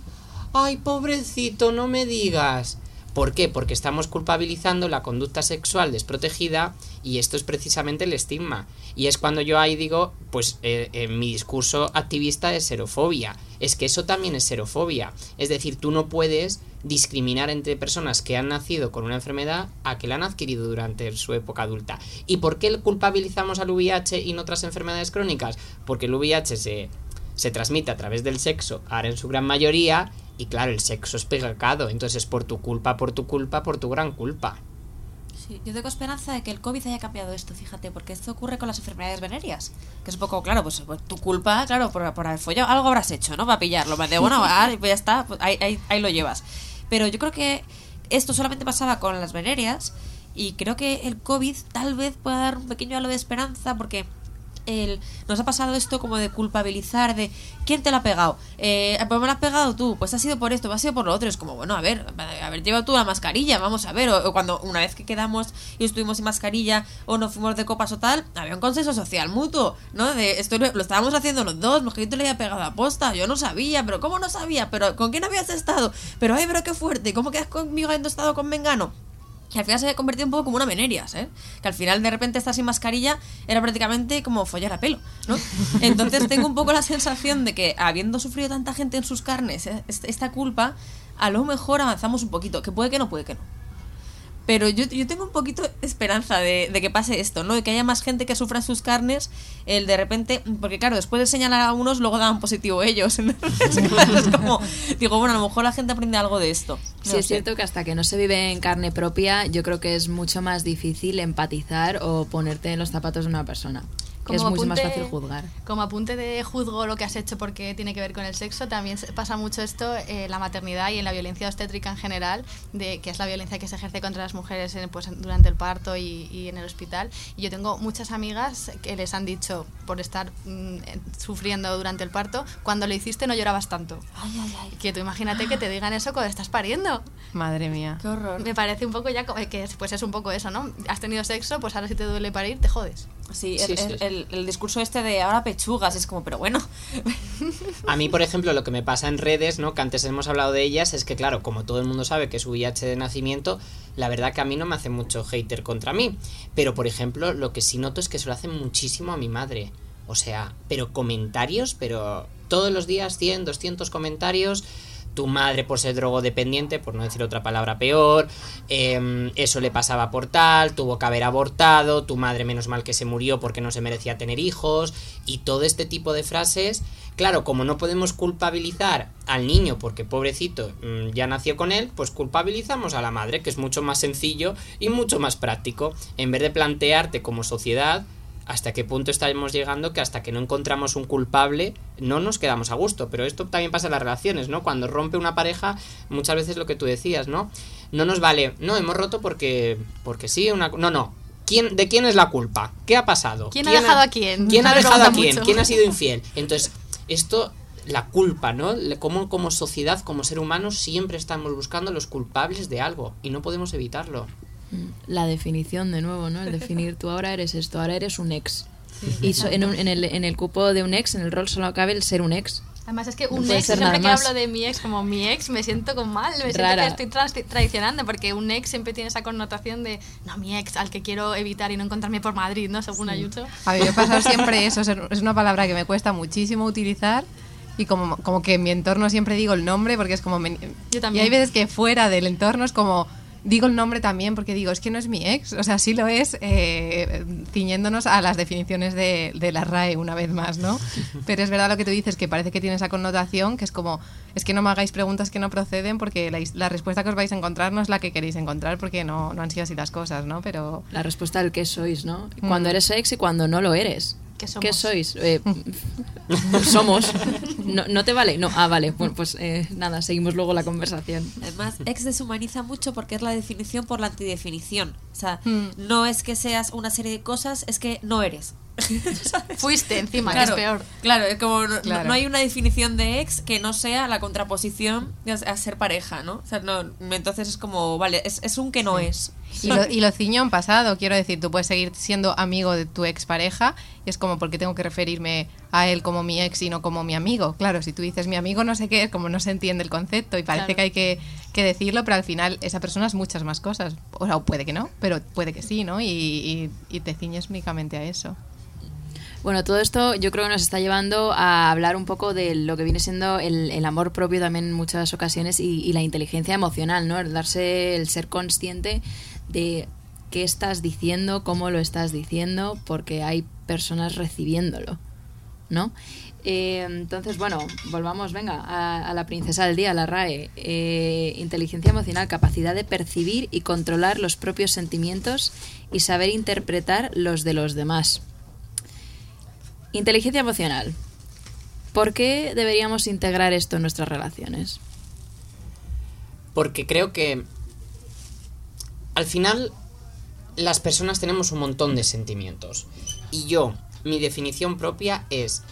ay, pobrecito, no me digas. ¿Por qué? Porque estamos culpabilizando la conducta sexual desprotegida y esto es precisamente el estigma. Y es cuando yo ahí digo, pues eh, en mi discurso activista es xerofobia. Es que eso también es xerofobia. Es decir, tú no puedes discriminar entre personas que han nacido con una enfermedad a que la han adquirido durante su época adulta. ¿Y por qué culpabilizamos al VIH y no otras enfermedades crónicas? Porque el VIH se, se transmite a través del sexo, ahora en su gran mayoría, y claro, el sexo es pecado, entonces por tu culpa, por tu culpa, por tu gran culpa. Sí, yo tengo esperanza de que el COVID haya cambiado esto, fíjate, porque esto ocurre con las enfermedades venéreas. Que es un poco, claro, pues, pues tu culpa, claro, por, por haber follado, algo habrás hecho, ¿no? Para pillarlo. De, bueno, ah, pues ya está, pues ahí, ahí, ahí lo llevas. Pero yo creo que esto solamente pasaba con las venéreas y creo que el COVID tal vez pueda dar un pequeño halo de esperanza porque nos ha pasado esto como de culpabilizar de ¿quién te la ha pegado? Eh, pues me la has pegado tú, pues ha sido por esto, ha sido por lo otro. Es como, bueno, a ver, a ver, lleva tú la mascarilla, vamos a ver. O, cuando una vez que quedamos y estuvimos sin mascarilla o nos fuimos de copas o tal, había un consenso social mutuo, ¿no? De esto lo, estábamos haciendo los dos, te le había pegado a posta, yo no sabía, pero ¿cómo no sabía? ¿Pero con quién habías estado? Pero ay, pero qué fuerte, ¿cómo quedas conmigo habiendo estado con Mengano? Que al final se había convertido un poco como una venerias, ¿eh? Que al final de repente estar sin mascarilla era prácticamente como follar a pelo, ¿no? Entonces tengo un poco la sensación de que habiendo sufrido tanta gente en sus carnes ¿eh? Est- esta culpa, a lo mejor avanzamos un poquito, que puede que no, puede que no. Pero yo, yo tengo un poquito esperanza de, de que pase esto, ¿no? De que haya más gente que sufra sus carnes, el de repente, porque claro, después de señalar a unos, luego daban positivo ellos. Entonces, claro, es como, digo, bueno, a lo mejor la gente aprende algo de esto. Sí, No es sé. cierto que hasta que no se vive en carne propia, yo creo que es mucho más difícil empatizar o ponerte en los zapatos de una persona. Que es Como mucho más fácil juzgar. Como apunte de juzgo lo que has hecho porque tiene que ver con el sexo, también pasa mucho esto en la maternidad y en la violencia obstétrica en general, de que es la violencia que se ejerce contra las mujeres en- pues, durante el parto y, y en el hospital. Y yo tengo muchas amigas que les han dicho, por estar mm, en- sufriendo durante el parto, cuando lo hiciste no llorabas tanto. Ay, ay, ay. Que tú imagínate que te digan eso cuando estás pariendo. Madre mía. Qué horror. Me parece un poco ya co- que es- pues es un poco eso, ¿no? Has tenido sexo, pues ahora si te duele parir, te jodes. Sí, Sí, el, sí, el- sí. el- el discurso este de ahora pechugas es como, pero bueno. A mí, por ejemplo, lo que me pasa en redes, ¿no? Que antes hemos hablado de ellas, es que, claro, como todo el mundo sabe que es VIH de nacimiento, la verdad que a mí no me hace mucho hater contra mí. Pero, por ejemplo, lo que sí noto es que se lo hacen muchísimo a mi madre. O sea, pero comentarios, pero todos los días 100, 200 comentarios. Tu madre por ser drogodependiente, por no decir otra palabra peor, em, eso le pasaba por tal, tuvo que haber abortado, tu madre menos mal que se murió porque no se merecía tener hijos, y todo este tipo de frases, claro, como no podemos culpabilizar al niño porque pobrecito mm, ya nació con él, pues culpabilizamos a la madre, que es mucho más sencillo y mucho más práctico, en vez de plantearte como sociedad hasta qué punto estamos llegando que hasta que no encontramos un culpable no nos quedamos a gusto. Pero esto también pasa en las relaciones, ¿no? Cuando rompe una pareja, muchas veces lo que tú decías, ¿no? No nos vale, no, hemos roto porque, porque sí, una... No, no. ¿Quién, ¿De quién es la culpa? ¿Qué ha pasado? ¿Quién ha dejado a quién? ¿Quién ha dejado a quién? mucho. ¿Quién ha sido infiel? Entonces, esto, la culpa, ¿no? Como, como sociedad, como ser humano, siempre estamos buscando los culpables de algo y no podemos evitarlo. La definición de nuevo, ¿no? El definir tú ahora eres esto, ahora eres un ex. y so- en, un- en el, en el cupo de un ex, en el rol solo cabe el ser un ex. Además es que No un puede ex, siempre que más. hablo de mi ex como mi ex, me siento con mal, me siento que estoy traicionando, porque un ex siempre tiene esa connotación de, no, mi ex, al que quiero evitar y no encontrarme por Madrid, ¿no? Según Ayuso. A mí me pasa siempre eso, es una palabra que me cuesta muchísimo utilizar y como, como que en mi entorno siempre digo el nombre porque es como... me- Yo Y también. hay veces que fuera del entorno es como... Digo el nombre también porque digo, es que no es mi ex, o sea, sí lo es, eh, ciñéndonos a las definiciones de, de la RAE una vez más, ¿no? Pero es verdad lo que tú dices, que parece que tiene esa connotación, que es como, es que no me hagáis preguntas que no proceden porque la, la respuesta que os vais a encontrar no es la que queréis encontrar porque no, no han sido así las cosas, ¿no? Pero La respuesta del qué sois, ¿no? Cuando Mm. eres ex y cuando no lo eres. ¿Qué somos? sois? Eh, somos. No, ¿No te vale? No, ah, vale. Bueno, pues eh, nada, seguimos luego la conversación. Además, ex deshumaniza mucho porque es la definición por la antidefinición. O sea, Mm. no es que seas una serie de cosas, es que no eres. Fuiste encima, claro, que es peor. Claro, es como no, Claro. no hay una definición de ex que no sea la contraposición a, ser pareja, ¿no? O sea, no, entonces es como, vale, es, es un que no es. Y lo, y lo ciño en pasado, quiero decir, tú puedes seguir siendo amigo de tu expareja y es como porque tengo que referirme a él como mi ex y no como mi amigo. Claro, si tú dices mi amigo no sé qué, es como no se entiende el concepto y parece Claro. que hay que, que decirlo, pero al final esa persona es muchas más cosas. O sea, puede que no, pero puede que sí, ¿no? Y, y- y te ciñes únicamente a eso. Bueno, todo esto yo creo que nos está llevando a hablar un poco de lo que viene siendo el, el amor propio también en muchas ocasiones y, y la inteligencia emocional, ¿no? El darse, el ser consciente de qué estás diciendo, cómo lo estás diciendo, porque hay personas recibiéndolo, ¿no? Eh, entonces, bueno, volvamos, venga, a, la princesa del día, la RAE. Eh, inteligencia emocional, capacidad de percibir y controlar los propios sentimientos y saber interpretar los de los demás. Inteligencia emocional. ¿Por qué deberíamos integrar esto en nuestras relaciones? Porque creo que al final las personas tenemos un montón de sentimientos. Y yo, mi definición propia es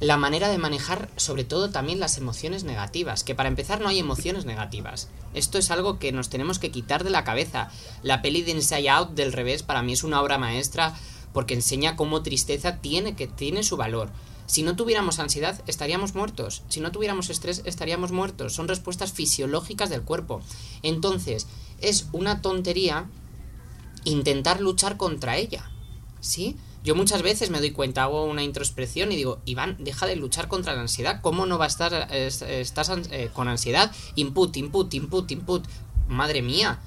la manera de manejar sobre todo también las emociones negativas. Que para empezar no hay emociones negativas. Esto es algo que nos tenemos que quitar de la cabeza. La peli de Inside Out del revés para mí es una obra maestra porque enseña cómo tristeza tiene que tiene su valor. Si no tuviéramos ansiedad, estaríamos muertos. Si no tuviéramos estrés, estaríamos muertos. Son respuestas fisiológicas del cuerpo. Entonces, es una tontería intentar luchar contra ella. ¿Sí? Yo muchas veces me doy cuenta, hago una introspección y digo, Iván, deja de luchar contra la ansiedad. ¿Cómo no va a estar es- estás eh, con ansiedad? Input, input, input, input. Madre mía.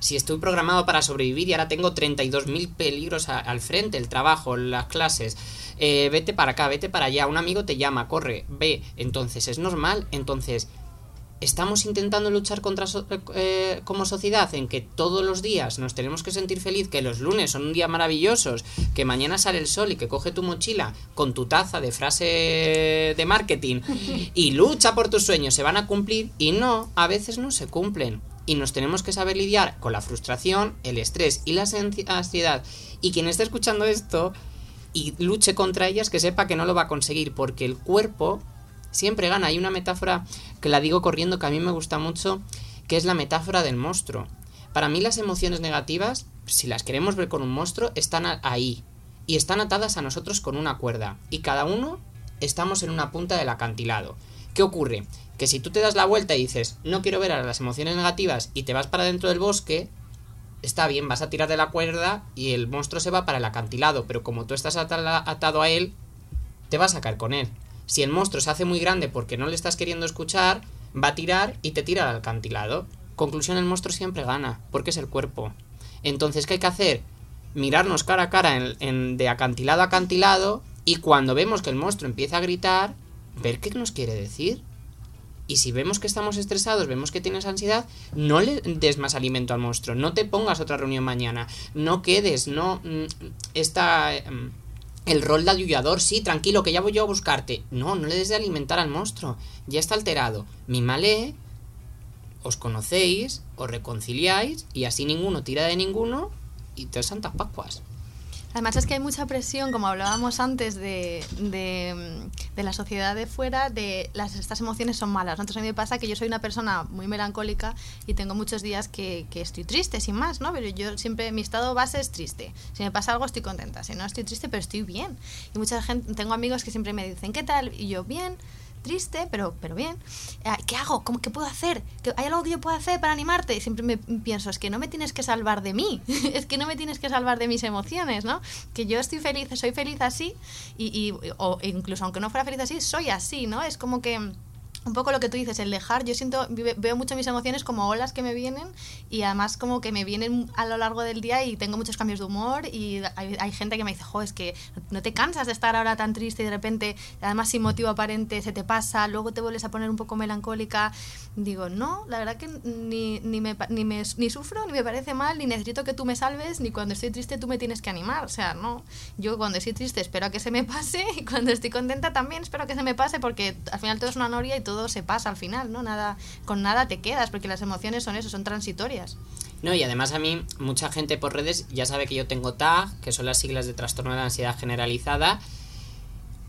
Si estoy programado para sobrevivir y ahora tengo 32.000 peligros al frente, el trabajo, las clases, eh, vete para acá, vete para allá, un amigo te llama, corre, ve, entonces es normal, entonces estamos intentando luchar contra so- eh, como sociedad en que todos los días nos tenemos que sentir feliz, que los lunes son un día maravillosos, que mañana sale el sol y que coge tu mochila con tu taza de frase de marketing y lucha por tus sueños, se van a cumplir y no, a veces no se cumplen. Y nos tenemos que saber lidiar con la frustración, el estrés y la ansi- ansiedad. Y quien esté escuchando esto y luche contra ellas, que sepa que no lo va a conseguir, porque el cuerpo siempre gana. Hay una metáfora que la digo corriendo que a mí me gusta mucho, que es la metáfora del monstruo. Para mí las emociones negativas, si las queremos ver con un monstruo, están ahí. Y están atadas a nosotros con una cuerda. Y cada uno estamos en una punta del acantilado. ¿Qué ocurre? Que si tú te das la vuelta y dices, no quiero ver a las emociones negativas y te vas para dentro del bosque, está bien, vas a tirar de la cuerda y el monstruo se va para el acantilado, pero como tú estás atado a él, te vas a caer con él. Si el monstruo se hace muy grande porque no le estás queriendo escuchar, va a tirar y te tira al acantilado. Conclusión, el monstruo siempre gana, porque es el cuerpo. Entonces, ¿qué hay que hacer? Mirarnos cara a cara en, de acantilado a acantilado y cuando vemos que el monstruo empieza a gritar, ver qué nos quiere decir. Y si vemos que estamos estresados, vemos que tienes ansiedad, no le des más alimento al monstruo, no te pongas otra reunión mañana, no quedes, no mm, está mm, el rol de ayudador, sí, tranquilo, que ya voy yo a buscarte. No, no le des de alimentar al monstruo, ya está alterado. Mímale, os conocéis, os reconciliáis y así ninguno tira de ninguno y tres santas pascuas. Además es que hay mucha presión, como hablábamos antes, de, de, mm, de la sociedad de fuera, de las, estas emociones son malas. Entonces a mí me pasa que yo soy una persona muy melancólica y tengo muchos días que, que estoy triste, sin más, ¿no? Pero yo siempre, mi estado base es triste. Si me pasa algo estoy contenta, si no estoy triste, pero estoy bien. Y mucha gente, tengo amigos que siempre me dicen, ¿qué tal? Y yo, bien triste, pero, pero bien. Ah, ¿Qué hago? ¿Cómo, ¿Qué puedo hacer? ¿Qué- ¿Hay algo que yo pueda hacer para animarte? Y siempre me pienso, es que no me tienes que salvar de mí, es que no me tienes que salvar de mis emociones, ¿no? Que yo estoy feliz, soy feliz así, y, y- o incluso aunque no fuera feliz así, soy así, ¿no? Es como que un poco lo que tú dices, el dejar, yo siento, ve- veo mucho mis emociones como olas que me vienen y además como que me vienen a lo largo del día y tengo muchos cambios de humor y hay, hay gente que me dice, jo, es que no te cansas de estar ahora tan triste y de repente, además sin motivo aparente, se te pasa, luego te vuelves a poner un poco melancólica. Digo, no, la verdad que ni, ni, me, ni, me, ni sufro, ni me parece mal, ni necesito que tú me salves, ni cuando estoy triste tú me tienes que animar. O sea, no, yo cuando estoy triste espero a que se me pase y cuando estoy contenta también espero que se me pase porque al final todo es una noria y todo se pasa al final, ¿no? Nada, con nada te quedas porque las emociones son eso, son transitorias. No, y además a mí, mucha gente por redes ya sabe que yo tengo TAG, que son las siglas de trastorno de ansiedad generalizada.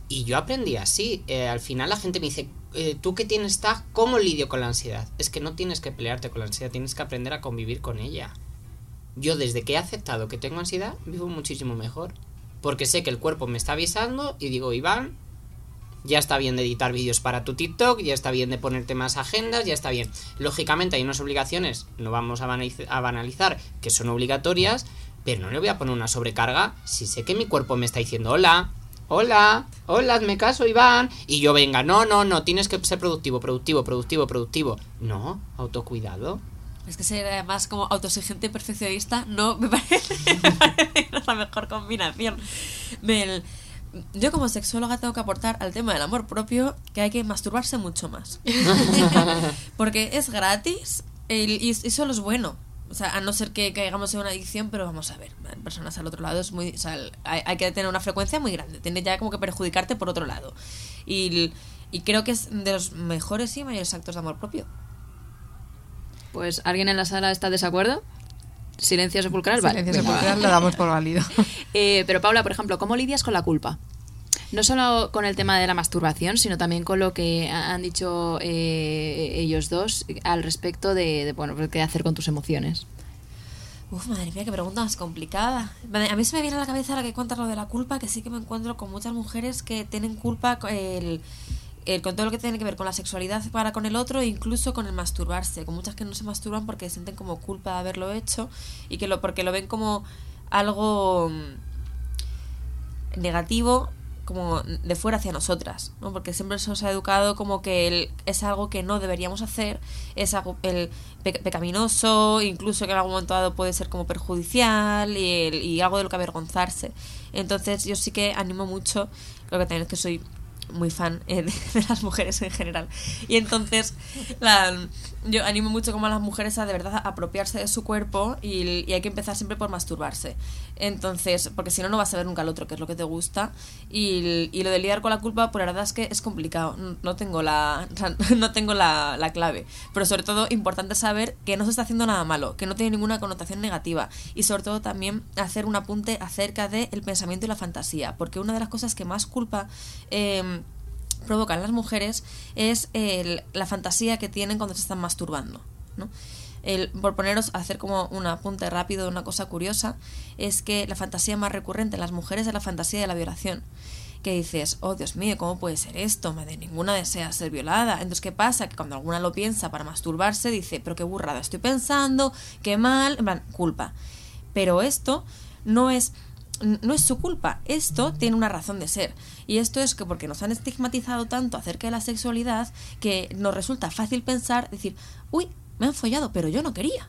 Y yo aprendí así. Eh, al final la gente me dice, eh, tú que tienes TAG, ¿cómo lidio con la ansiedad? Es que no tienes que pelearte con la ansiedad, tienes que aprender a convivir con ella. Yo desde que he aceptado que tengo ansiedad, vivo muchísimo mejor. Porque sé que el cuerpo me está avisando y digo, Iván, ya está bien de editar vídeos para tu TikTok, ya está bien de ponerte más agendas, ya está bien. Lógicamente hay unas obligaciones, no vamos a banaliz- a banalizar, que son obligatorias, pero no le voy a poner una sobrecarga si sé que mi cuerpo me está diciendo hola, hola, hola, hazme caso Iván, y yo venga, no, no, no, tienes que ser productivo, productivo, productivo, productivo. No, autocuidado. Es que ser además como autoexigente perfeccionista no me parece, me parece la mejor combinación. Del- yo como sexóloga tengo que aportar al tema del amor propio que hay que masturbarse mucho más. Porque es gratis y, y solo es bueno. O sea, a no ser que caigamos en una adicción, pero vamos a ver, personas al otro lado es muy... O sea, el- hay, hay que tener una frecuencia muy grande, tiene ya como que perjudicarte por otro lado. Y, y creo que es de los mejores y mayores actos de amor propio. Pues, ¿alguien en la sala está de desacuerdo? Silencio sepulcral, vale. Silencio venga. sepulcral lo damos por válido. Eh, pero Paula, por ejemplo, ¿cómo lidias con la culpa? No solo con el tema de la masturbación, sino también con lo que ha- han dicho eh, ellos dos al respecto de, de, bueno, pues, qué hacer con tus emociones. Uf, madre mía, qué pregunta más complicada. A mí se me viene a la cabeza la que cuentas lo de la culpa, que sí que me encuentro con muchas mujeres que tienen culpa el, el- con todo lo que tiene que ver con la sexualidad para con el otro e incluso con el masturbarse. Con muchas que no se masturban porque sienten como culpa de haberlo hecho y que lo porque lo ven como algo mm, negativo como de fuera hacia nosotras, ¿no? Porque siempre se nos ha educado como que es algo que no deberíamos hacer, es algo el pe- pecaminoso, incluso que en algún momento dado puede ser como perjudicial y, el- y algo de lo que avergonzarse. Entonces yo sí que animo mucho, lo que también es que soy muy fan eh, de, las mujeres en general. Y entonces, la- yo animo mucho como a las mujeres a de verdad apropiarse de su cuerpo y hay que empezar siempre por masturbarse. Entonces, porque si no, no vas a ver nunca al otro, que es lo que te gusta. Y, y lo de lidiar con la culpa, pues la verdad es que es complicado. No tengo la, no tengo la, la clave. Pero sobre todo, importante saber que no se está haciendo nada malo, que no tiene ninguna connotación negativa. Y sobre todo también hacer un apunte acerca del pensamiento y la fantasía. Porque una de las cosas que más culpa... em, provocan las mujeres es el- la fantasía que tienen cuando se están masturbando. ¿no? El, por poneros a hacer como un apunte rápido de una cosa curiosa, es que la fantasía más recurrente en las mujeres es la fantasía de la violación. Que dices, oh Dios mío, ¿cómo puede ser esto? Madre, ninguna desea ser violada. Entonces, ¿qué pasa? Que cuando alguna lo piensa para masturbarse, dice, pero qué burrada estoy pensando, qué mal, en plan, culpa. Pero esto no es no es su culpa, esto tiene una razón de ser. Y esto es que porque nos han estigmatizado tanto acerca de la sexualidad que nos resulta fácil pensar, decir, uy, me han follado, pero yo no quería.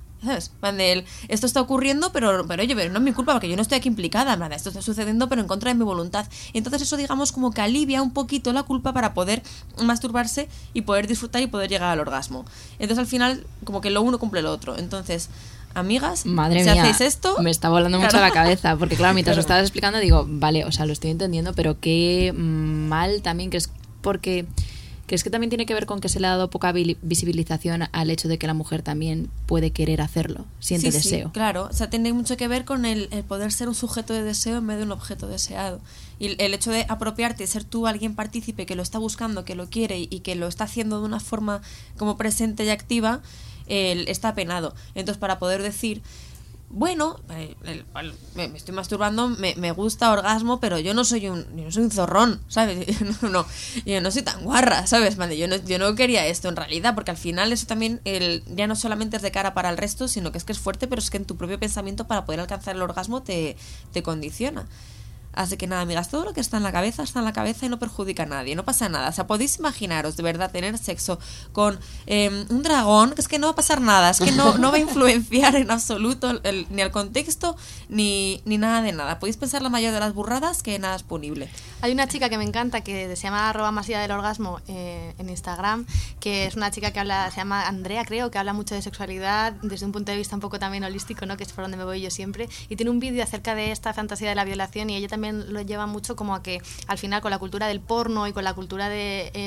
Esto está ocurriendo, pero, pero oye, pero no es mi culpa porque yo no estoy aquí implicada. plan, Esto está sucediendo, pero en contra de mi voluntad. Entonces, eso, digamos, como que alivia un poquito la culpa para poder masturbarse y poder disfrutar y poder llegar al orgasmo. Entonces, al final, como que lo uno cumple lo otro. Entonces, amigas, Madre si mía, hacéis esto. me está volando mucho la cabeza, porque claro, mientras lo Claro. estabas explicando digo, vale, o sea, lo estoy entendiendo, pero qué mm, mal también que es porque ¿crees que también tiene que ver con que se le ha dado poca vi- visibilización al hecho de que la mujer también puede querer hacerlo, siente Sí, sí, deseo? claro, o sea, tiene mucho que ver con el, el poder ser un sujeto de deseo en vez de un objeto deseado. Y el- hecho de apropiarte y ser tú alguien partícipe que lo está buscando, que lo quiere y, que lo está haciendo de una forma como presente y activa, el- está penado. Entonces, para poder decir, bueno, eh, el- me, estoy masturbando, me, me gusta orgasmo, pero yo no soy un, yo no soy un zorrón, ¿sabes? No, no, yo no soy tan guarra, ¿sabes? Vale, yo no, yo no quería esto en realidad, porque al final eso también el, ya no solamente es de cara para el resto, sino que es que es fuerte, pero es que en tu propio pensamiento para poder alcanzar el orgasmo te, te condiciona. Así que nada, amigas, todo lo que está en la cabeza está en la cabeza y no perjudica a nadie, no pasa nada. O sea, podéis imaginaros de verdad tener sexo con eh, un dragón, que es que no va a pasar nada, es que no, no va a influenciar en absoluto el- el- ni el contexto ni, ni nada de nada. Podéis pensar la mayor de las burradas que nada es punible. Hay una chica que me encanta que se llama arroba del orgasmo eh, en Instagram, que es una chica que habla, se llama Andrea, creo, que habla mucho de sexualidad desde un punto de vista un poco también holístico, ¿no? que es por donde me voy yo siempre, y tiene un vídeo acerca de esta fantasía de la violación y ella también lo lleva mucho como a que al final con la cultura del porno y con la cultura del de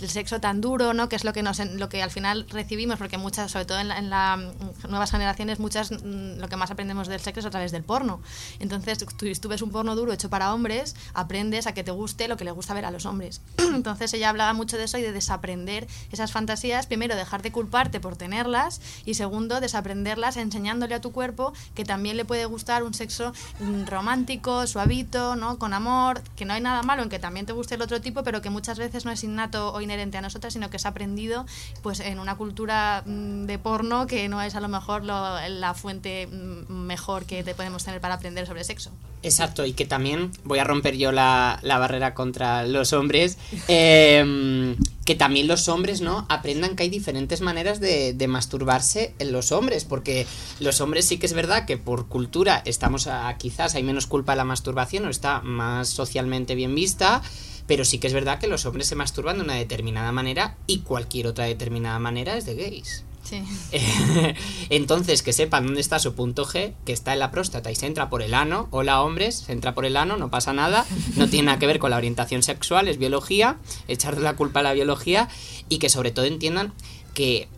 el- sexo tan duro, ¿no? que es lo que, nos, lo que al final recibimos, porque muchas, sobre todo en, la- las nuevas generaciones, muchas mm, lo que más aprendemos del sexo es a través del porno. Entonces, tú, tú ves un porno duro hecho para hombres, aprendes a que te guste lo que le gusta ver a los hombres. Entonces, ella hablaba mucho de eso y de desaprender esas fantasías. Primero, dejar de culparte por tenerlas y segundo, desaprenderlas enseñándole a tu cuerpo que también le puede gustar un sexo mm, romántico, ¿no? Con amor, que no hay nada malo en que también te guste el otro tipo, pero que muchas veces no es innato o inherente a nosotras, sino que es aprendido pues en una cultura mm, de porno que no es a lo mejor lo- la fuente mm, mejor que te podemos tener para aprender sobre sexo. Exacto, y que también voy a romper yo la, la barrera contra los hombres. eh, que también los hombres, ¿no? Aprendan que hay diferentes maneras de, masturbarse en los hombres, porque los hombres sí que es verdad que por cultura estamos a, quizás hay menos culpa de la masturbación o está más socialmente bien vista, pero sí que es verdad que los hombres se masturban de una determinada manera y cualquier otra determinada manera es de gays. Sí. Entonces, que sepan dónde está su punto G, que está en la próstata y se entra por el ano. Hola, hombres, se entra por el ano, no pasa nada. No tiene nada que ver con la orientación sexual, es biología. Echarle la culpa a la biología y que sobre todo entiendan que,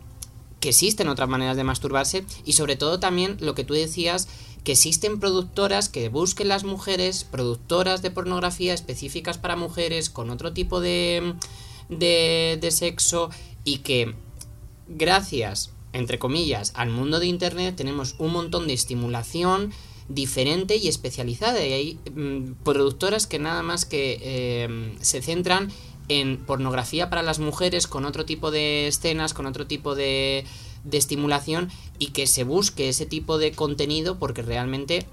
que existen otras maneras de masturbarse y sobre todo también lo que tú decías que existen productoras que busquen las mujeres, productoras de pornografía específicas para mujeres con otro tipo de, de, de sexo y que gracias, entre comillas, al mundo de Internet tenemos un montón de estimulación diferente y especializada. Y hay mm, productoras que nada más que eh, se centran en pornografía para las mujeres con otro tipo de escenas, con otro tipo de, de estimulación y que se busque ese tipo de contenido porque realmente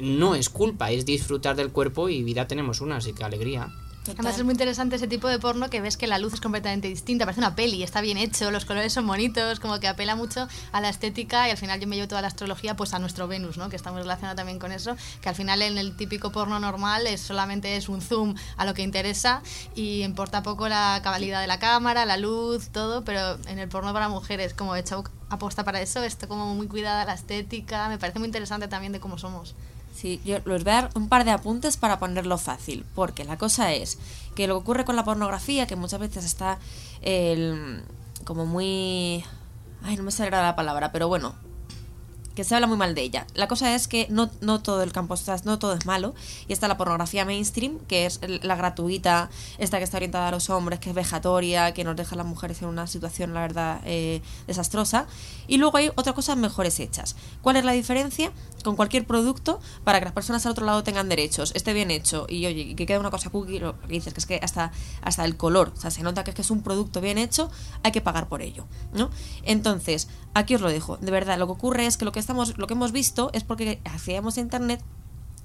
no es culpa, es disfrutar del cuerpo y vida tenemos una, así que alegría. Además es muy interesante ese tipo de porno que ves que la luz es completamente distinta, parece una peli, está bien hecho, los colores son bonitos, como que apela mucho a la estética y al final yo me llevo toda la astrología pues a nuestro Venus, ¿no? que está muy relacionado también con eso, que al final en el típico porno normal es solamente es un zoom a lo que interesa y importa poco la cabalidad de la cámara, la luz, todo, pero en el porno para mujeres como hecho aposta para eso, está como muy cuidada la estética, me parece muy interesante también de cómo somos. Sí, yo les voy a dar un par de apuntes para ponerlo fácil, porque la cosa es que lo que ocurre con la pornografía, que muchas veces está el, como muy... Ay, no me sale la palabra, pero bueno, que se habla muy mal de ella. La cosa es que no, no todo el campo, no todo es malo. Y está la pornografía mainstream, que es la gratuita, esta que está orientada a los hombres, que es vejatoria, que nos deja a las mujeres en una situación, la verdad, eh, desastrosa. Y luego hay otras cosas mejores hechas. ¿Cuál es la diferencia? Con cualquier producto, para que las personas al otro lado tengan derechos, esté bien hecho. Y oye, que quede una cosa cookie, lo que dices, que es que hasta, hasta el color, o sea, se nota que es que es un producto bien hecho, hay que pagar por ello, ¿no? Entonces, aquí os lo dejo. De verdad, lo que ocurre es que lo que estamos, lo que hemos visto es porque a internet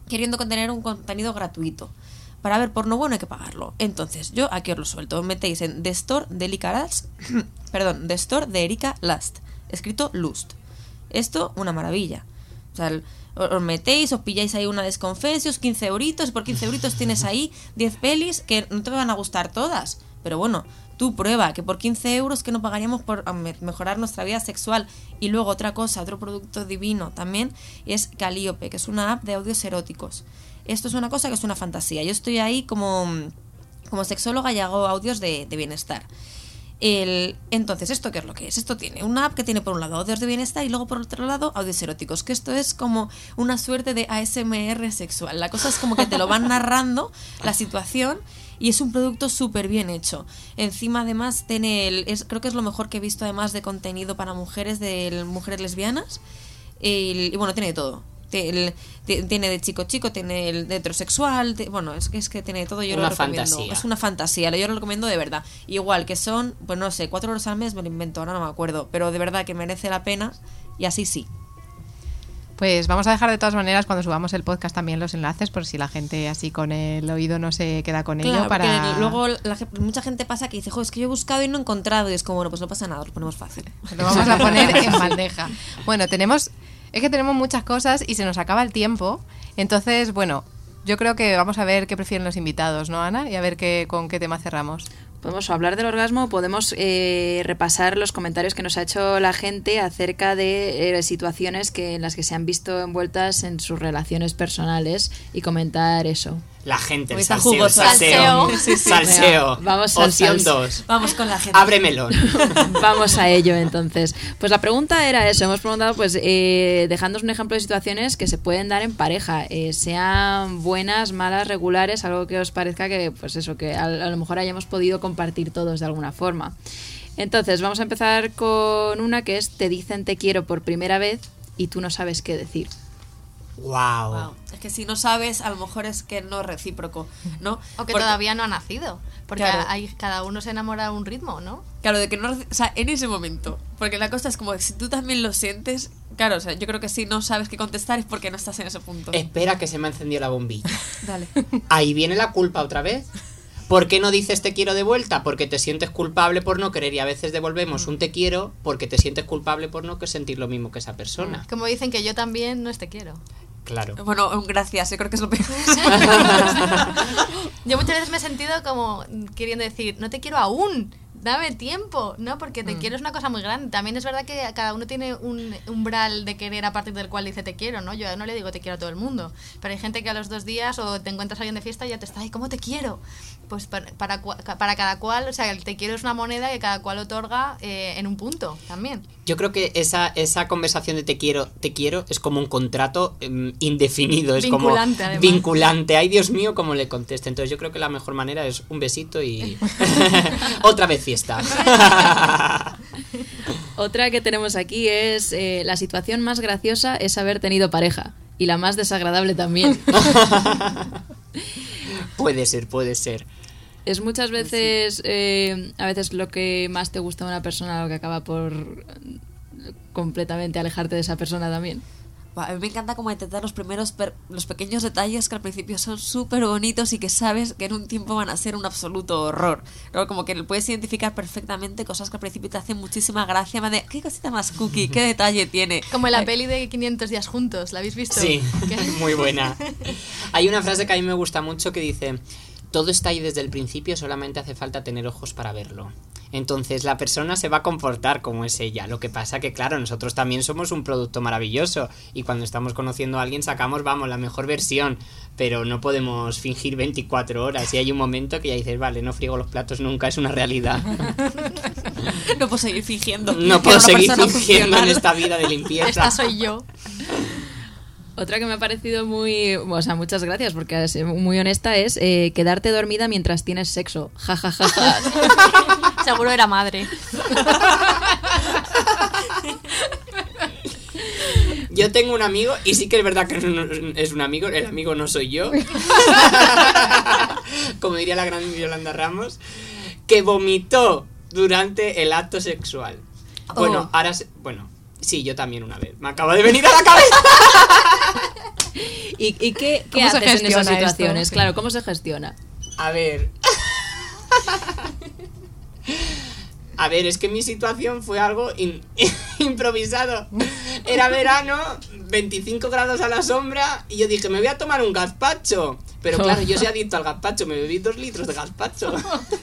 queriendo contener un contenido gratuito. Para ver porno bueno hay que pagarlo. Entonces, yo aquí os lo suelto. Metéis en The Store de Erika Last. perdón, The Store de Erika Last. Escrito Lust. Esto, una maravilla. O sea, os metéis, os pilláis ahí una desconfesios, 15 euritos, por 15 euritos tienes ahí 10 pelis que no te van a gustar todas. Pero bueno, tú prueba que por 15 euros que no pagaríamos por mejorar nuestra vida sexual. Y luego otra cosa, otro producto divino también es Calliope, que es una app de audios eróticos. Esto es una cosa que es una fantasía. Yo estoy ahí como, como sexóloga y hago audios de, de bienestar. El, entonces, ¿esto qué es lo que es? Esto tiene una app que tiene por un lado audios de bienestar y luego por otro lado audios eróticos, que esto es como una suerte de ASMR sexual. La cosa es como que te lo van narrando la situación y es un producto súper bien hecho. Encima además tiene el, es, creo que es lo mejor que he visto además de contenido para mujeres, de mujeres lesbianas. El, y bueno, tiene de todo. El, tiene de chico chico, tiene el de heterosexual, bueno, es que es que tiene de todo, yo Una lo recomiendo. fantasía. Es una fantasía, yo lo recomiendo de verdad. Igual que son, pues no sé, cuatro horas al mes me lo invento, ahora no me acuerdo, pero de verdad que merece la pena y así sí. Pues vamos a dejar de todas maneras cuando subamos el podcast también los enlaces por si la gente así con el oído no se queda con ello para luego la mucha gente pasa que dice, jo, es que yo he buscado y no he encontrado y es como, bueno, pues no pasa nada, lo ponemos fácil. lo vamos a poner en bandeja. Bueno, tenemos es que tenemos muchas cosas y se nos acaba el tiempo. Entonces, bueno, yo creo que vamos a ver qué prefieren los invitados, ¿no, Ana? Y a ver qué, con qué tema cerramos. Podemos hablar del orgasmo, podemos eh, repasar los comentarios que nos ha hecho la gente acerca de eh, situaciones que, en las que se han visto envueltas en sus relaciones personales y comentar eso. La gente, el está salseo, jugoso. salseo. Salseo. Sí, sí. Salseo. Vamos Opción salseo. 2. Vamos con la gente. Abre melón. Vamos a ello entonces. Pues la pregunta era eso, hemos preguntado pues eh, dejándonos un ejemplo de situaciones que se pueden dar en pareja, eh, sean buenas, malas, regulares, algo que os parezca que pues eso, que a, a lo mejor hayamos podido compartir todos de alguna forma. Entonces vamos a empezar con una que es te dicen te quiero por primera vez y tú no sabes qué decir. Wow. Wow. Es que si no sabes, a lo mejor es que no es recíproco, ¿no? O que Porque- todavía no ha nacido. Porque Claro. hay, cada uno se enamora a un ritmo, ¿no? Claro, de que no... O sea, en ese momento. Porque la cosa es como, si tú también lo sientes... Claro, o sea, yo creo que si no sabes qué contestar es porque no estás en ese punto. Espera que se me ha encendido la bombilla. Dale. Ahí viene la culpa otra vez. ¿Por qué no dices te quiero de vuelta? Porque te sientes culpable por no querer y a veces devolvemos un te quiero porque te sientes culpable por no que sentir lo mismo que esa persona. Como dicen que yo también no es te quiero. Claro. Bueno, gracias, yo creo que es lo peor. Yo muchas veces me he sentido como queriendo decir, no te quiero aún, dame tiempo, ¿no? Porque te quiero es una cosa muy grande. También es verdad que cada uno tiene un umbral de querer a partir del cual dice te quiero, ¿no? Yo no le digo te quiero a todo el mundo, pero hay gente que a los dos días o te encuentras a alguien de fiesta y ya te está, ay, ¿cómo te quiero? Pues para, para, para cada cual, o sea, el te quiero es una moneda que cada cual otorga eh, en un punto también. Yo creo que esa, esa conversación de te quiero, te quiero es como un contrato em, indefinido. Es Vinculante, como además. vinculante. Ay, Dios mío, cómo le conteste. Entonces yo creo que la mejor manera es un besito y otra vez fiesta. Otra que tenemos aquí es eh, la situación más graciosa es haber tenido pareja y la más desagradable también. puede ser, puede ser. Es muchas veces, eh, a veces lo que más te gusta de una persona, lo que acaba por eh, completamente alejarte de esa persona también. a mí me encanta como intentar los primeros, per- los pequeños detalles que al principio son súper bonitos y que sabes que en un tiempo van a ser un absoluto horror. Como que puedes identificar perfectamente cosas que al principio te hacen muchísima gracia, más de, qué cosita más cookie, qué detalle tiene. Como en la Ay, peli de 500 días juntos, ¿la habéis visto? Sí, Que- muy buena. Hay una frase que a mí me gusta mucho que dice, todo está ahí desde el principio, solamente hace falta tener ojos para verlo. Entonces la persona se va a comportar como es ella. Lo que pasa que, claro, nosotros también somos un producto maravilloso y cuando estamos conociendo a alguien sacamos, vamos, la mejor versión, pero no podemos fingir 24 horas y hay un momento que ya dices, vale, no friego los platos nunca, es una realidad. No puedo seguir fingiendo. No puedo seguir fingiendo en esta vida de limpieza. Esta soy yo. Otra que me ha parecido muy, o sea, muchas gracias porque es muy honesta es eh, quedarte dormida mientras tienes sexo. Ja, ja, ja, ja. Seguro era madre. Yo tengo un amigo, y sí que es verdad que es un amigo, el amigo no soy yo. Como diría la gran Yolanda Ramos, que vomitó durante el acto sexual. Bueno, Oh. ahora. se- Bueno, sí, yo también una vez. Me acaba de venir a la cabeza. ¿Y, y qué, qué ¿Cómo se haces en esas esto? situaciones? Claro, ¿cómo se gestiona? A ver. A ver, es que mi situación fue algo in- improvisado. Era verano, 25 grados a la sombra, y yo dije, me voy a tomar un gazpacho. Pero claro, yo soy adicto al gazpacho, me bebí dos litros de gazpacho.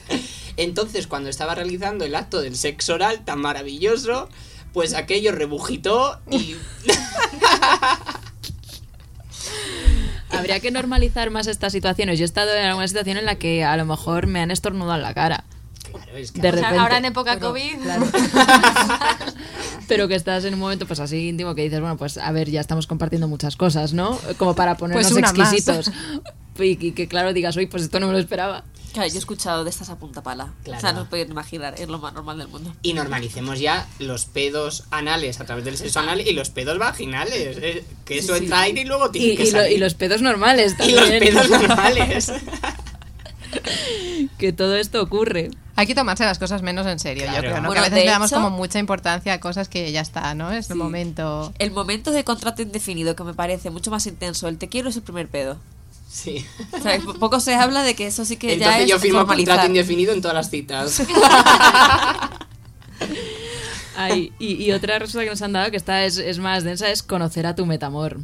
Entonces, cuando estaba realizando el acto del sexo oral tan maravilloso, pues aquello rebujitó y Habría que normalizar más estas situaciones. Yo he estado en alguna situación en la que a lo mejor me han estornudado en la cara. Claro, es que De O sea, repente. ahora en época COVID. Pero que estás en un momento pues así íntimo que dices, bueno, pues a ver, ya estamos compartiendo muchas cosas, ¿no? Como para ponernos Pues una más. Y, y que claro digas, oye, pues esto no me lo esperaba. Claro, yo he escuchado de estas a punta pala. Claro. O sea, no os podéis imaginar, es lo más normal del mundo. Y normalicemos ya los pedos anales a través del sexo anal y los pedos vaginales. eh, que eso entra aire y luego tiene Y, que y lo- salir. y los pedos normales Y los también. pedos normales. que todo esto ocurre. Hay que tomarse las cosas menos en serio, Claro. yo creo, ¿no? Bueno, que a veces le damos hecho- como mucha importancia a cosas que ya está, ¿no? Es el momento. El momento de contrato indefinido que me parece mucho más intenso, el te quiero es el primer pedo. Sí. O sea, po- poco se habla de que eso sí que ya Entonces es yo firmo formalizar. contrato indefinido en todas las citas. Ay, y, y otra respuesta que nos han dado, que esta es, es más densa, es conocer a tu metamor.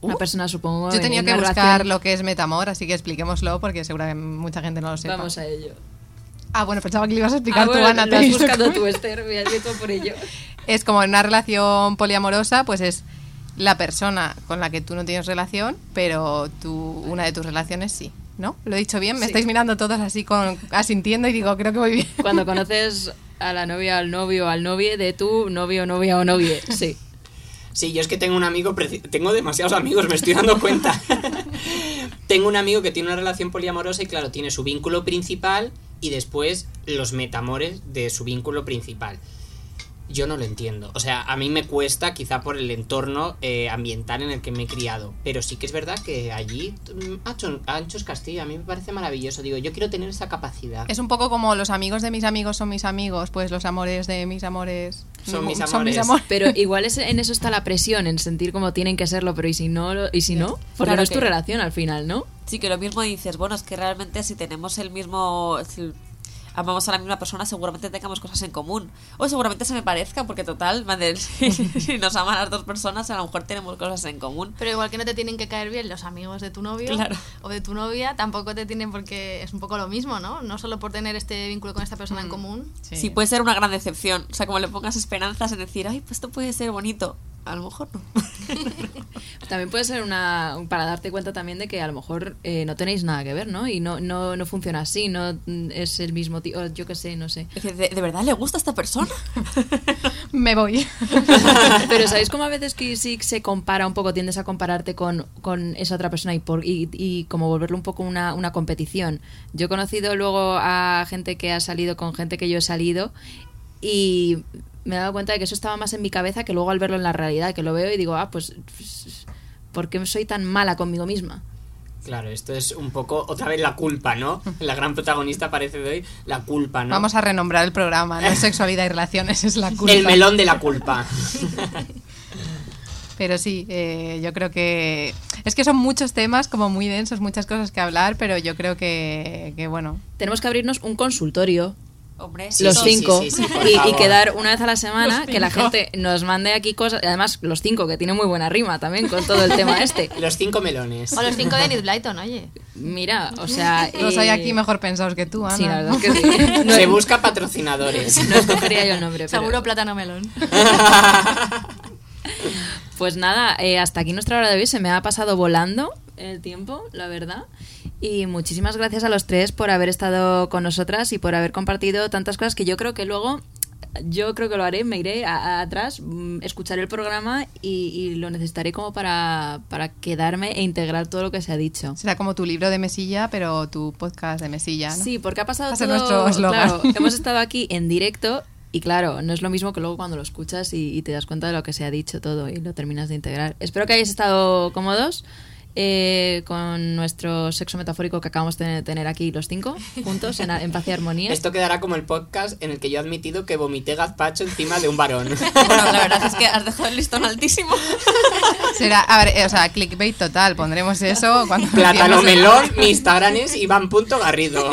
Una persona, supongo. Yo en tenía que buscar relación- lo que es metamor, así que expliquémoslo porque seguro que mucha gente no lo sepa. Vamos a ello. Ah, bueno, pensaba que le ibas a explicar Ah, tú, bueno, Ana. lo te he has buscado como- tú, Esther, voy a ir todo por ello. Es como en una relación poliamorosa, pues es la persona con la que tú no tienes relación, pero tú, una de tus relaciones sí. ¿No? ¿Lo he dicho bien? Me Sí. estáis mirando todos así con asintiendo y digo, creo que voy bien. Cuando conoces a la novia, al novio, al novio de tu novio, novia o novie. Sí. Sí, yo es que tengo un amigo, tengo demasiados amigos, me estoy dando cuenta. tengo un amigo que tiene una relación poliamorosa y claro, tiene su vínculo principal y después los metamores de su vínculo principal. Yo no lo entiendo. O sea, a mí me cuesta quizá por el entorno eh, ambiental en el que me he criado. Pero sí que es verdad que allí, mm, Ancho- Anchos Castillo, a mí me parece maravilloso. Digo, yo quiero tener esa capacidad. Es un poco como los amigos de mis amigos son mis amigos, pues los amores de mis amores Son mis Son mis amores. amores. Pero igual es, en eso está la presión, en sentir como tienen que serlo, pero ¿y si no? lo- ¿Y si no? Porque Claro no es tu que- relación al final, ¿no? Sí, que lo mismo dices, bueno, es que realmente si tenemos el mismo... si amamos a la misma persona, seguramente tengamos cosas en común. O seguramente se me parezca, porque total, madre, si nos aman las dos personas, a lo mejor tenemos cosas en común. Pero igual que no te tienen que caer bien los amigos de tu novio Claro. o de tu novia, tampoco te tienen porque es un poco lo mismo, ¿no? No solo por tener este vínculo con esta persona en común. Sí. puede ser una gran decepción. O sea, como le pongas esperanzas en decir, ay, pues esto puede ser bonito. A lo mejor no. También puede ser una para darte cuenta también de que a lo mejor eh, no tenéis nada que ver, ¿no? Y no, no, no funciona así, no es el mismo tío, yo qué sé, no sé. Es que, ¿De, de verdad le gusta a esta persona? Me voy. Pero ¿sabéis cómo a veces que sí se compara un poco, tiendes a compararte con, con esa otra persona y, por, y, y como volverlo un poco una, una competición? Yo he conocido luego a gente que ha salido con gente que yo he salido y me he dado cuenta de que eso estaba más en mi cabeza que luego al verlo en la realidad, que lo veo y digo, ah, pues, pues, ¿por qué soy tan mala conmigo misma? Claro, esto es un poco otra vez la culpa, ¿no? La gran protagonista parece de hoy, la culpa, ¿no? Vamos a renombrar el programa, no sexualidad y relaciones, es la culpa. El melón de la culpa. Pero sí, eh, yo creo que es que son muchos temas, como muy densos, muchas cosas que hablar, pero yo creo que, que bueno. Tenemos que abrirnos un consultorio Hombre, Sí, los sí, cinco sí, y, y quedar una vez a la semana Los que la gente nos mande aquí cosas además los cinco que tiene muy buena rima también con todo el tema este Los cinco melones. O los cinco de Enid Blyton, oye. mira o sea Los eh, hay aquí mejor pensados que tú, Ana. sí la verdad es que sí no, Se busca patrocinadores. no escogería yo el nombre pero- Seguro plátano melón. Pues nada, eh, hasta aquí nuestra hora de hoy. Se me ha pasado volando el tiempo, la verdad. Y muchísimas gracias a los tres por haber estado con nosotras y por haber compartido tantas cosas que yo creo que luego, yo creo que lo haré, me iré a- a- atrás, mm, escucharé el programa y, y lo necesitaré como para, para quedarme e integrar todo lo que se ha dicho. Será como tu libro de mesilla, pero tu podcast de mesilla, ¿no? Sí, porque ha pasado todo... nuestro. Claro, hemos estado aquí en directo y claro, no es lo mismo que luego cuando lo escuchas y, y te das cuenta de lo que se ha dicho todo y lo terminas de integrar. Espero que hayáis estado cómodos eh, con nuestro sexo metafórico que acabamos de tener aquí los cinco juntos en, en paz y armonía. Esto quedará como el podcast en el que yo he admitido que vomité gazpacho encima de un varón. Bueno, la verdad es que has dejado el listón altísimo. Será, a ver, eh, o sea, clickbait total, pondremos eso cuando... Plátano el- melón, mi Instagram es Iván.garrido.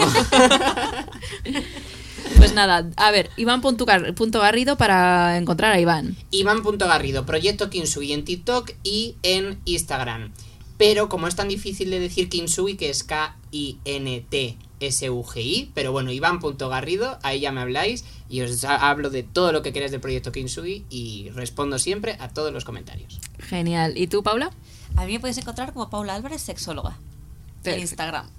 Pues nada, a ver, Iván punto gar- punto Garrido para encontrar a Iván. Iván.garrido, Proyecto Kinsui en TikTok y en Instagram. Pero como es tan difícil de decir Kinsui, que es K-I-N-T-S-U-G-I, pero bueno, Iván.garrido, ahí ya me habláis y os ha- hablo de todo lo que queráis del Proyecto Kinsui y respondo siempre a todos los comentarios. Genial. ¿Y tú, Paula? A mí me podéis encontrar como Paula Álvarez, sexóloga. En. Instagram.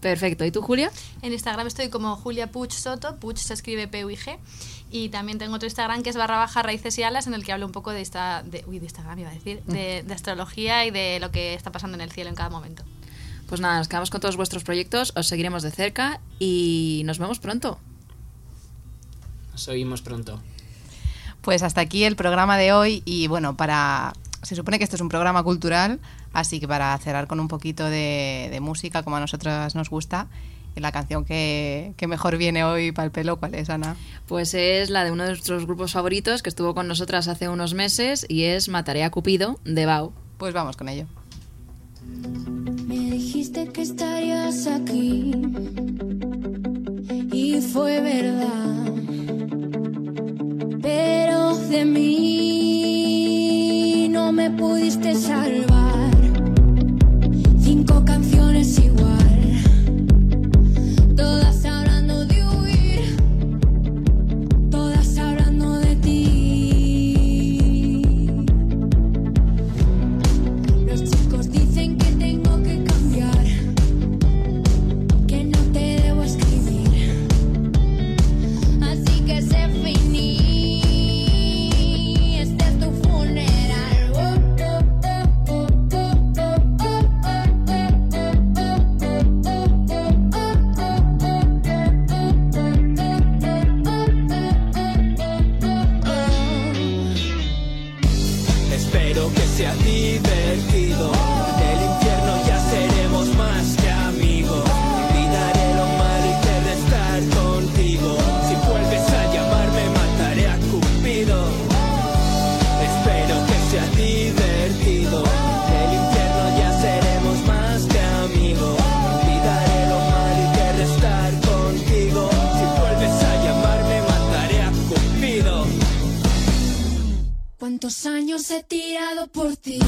Perfecto. ¿Y tú, Julia? En Instagram estoy como Julia Puch Soto, Puch se escribe P-U-I-G. Y también tengo otro Instagram que es barra baja raíces y alas, en el que hablo un poco de esta. De, uy, de Instagram iba a decir. De, de astrología y de lo que está pasando en el cielo en cada momento. Pues nada, nos quedamos con todos vuestros proyectos, os seguiremos de cerca y nos vemos pronto. Nos oímos pronto. Pues hasta aquí el programa de hoy y bueno, para... Se supone que esto es un programa cultural, así que para cerrar con un poquito de, de música, como a nosotras nos gusta, la canción que, que mejor viene hoy para el pelo, ¿cuál es, Ana? Pues es la de uno de nuestros grupos favoritos que estuvo con nosotras hace unos meses y es Mataré a Cupido de Bau. Pues vamos con ello. Me dijiste que estarías aquí y fue verdad, pero de mí no me pudiste salvar. Cinco canciones igual, ¿Cuántos años he tirado por ti?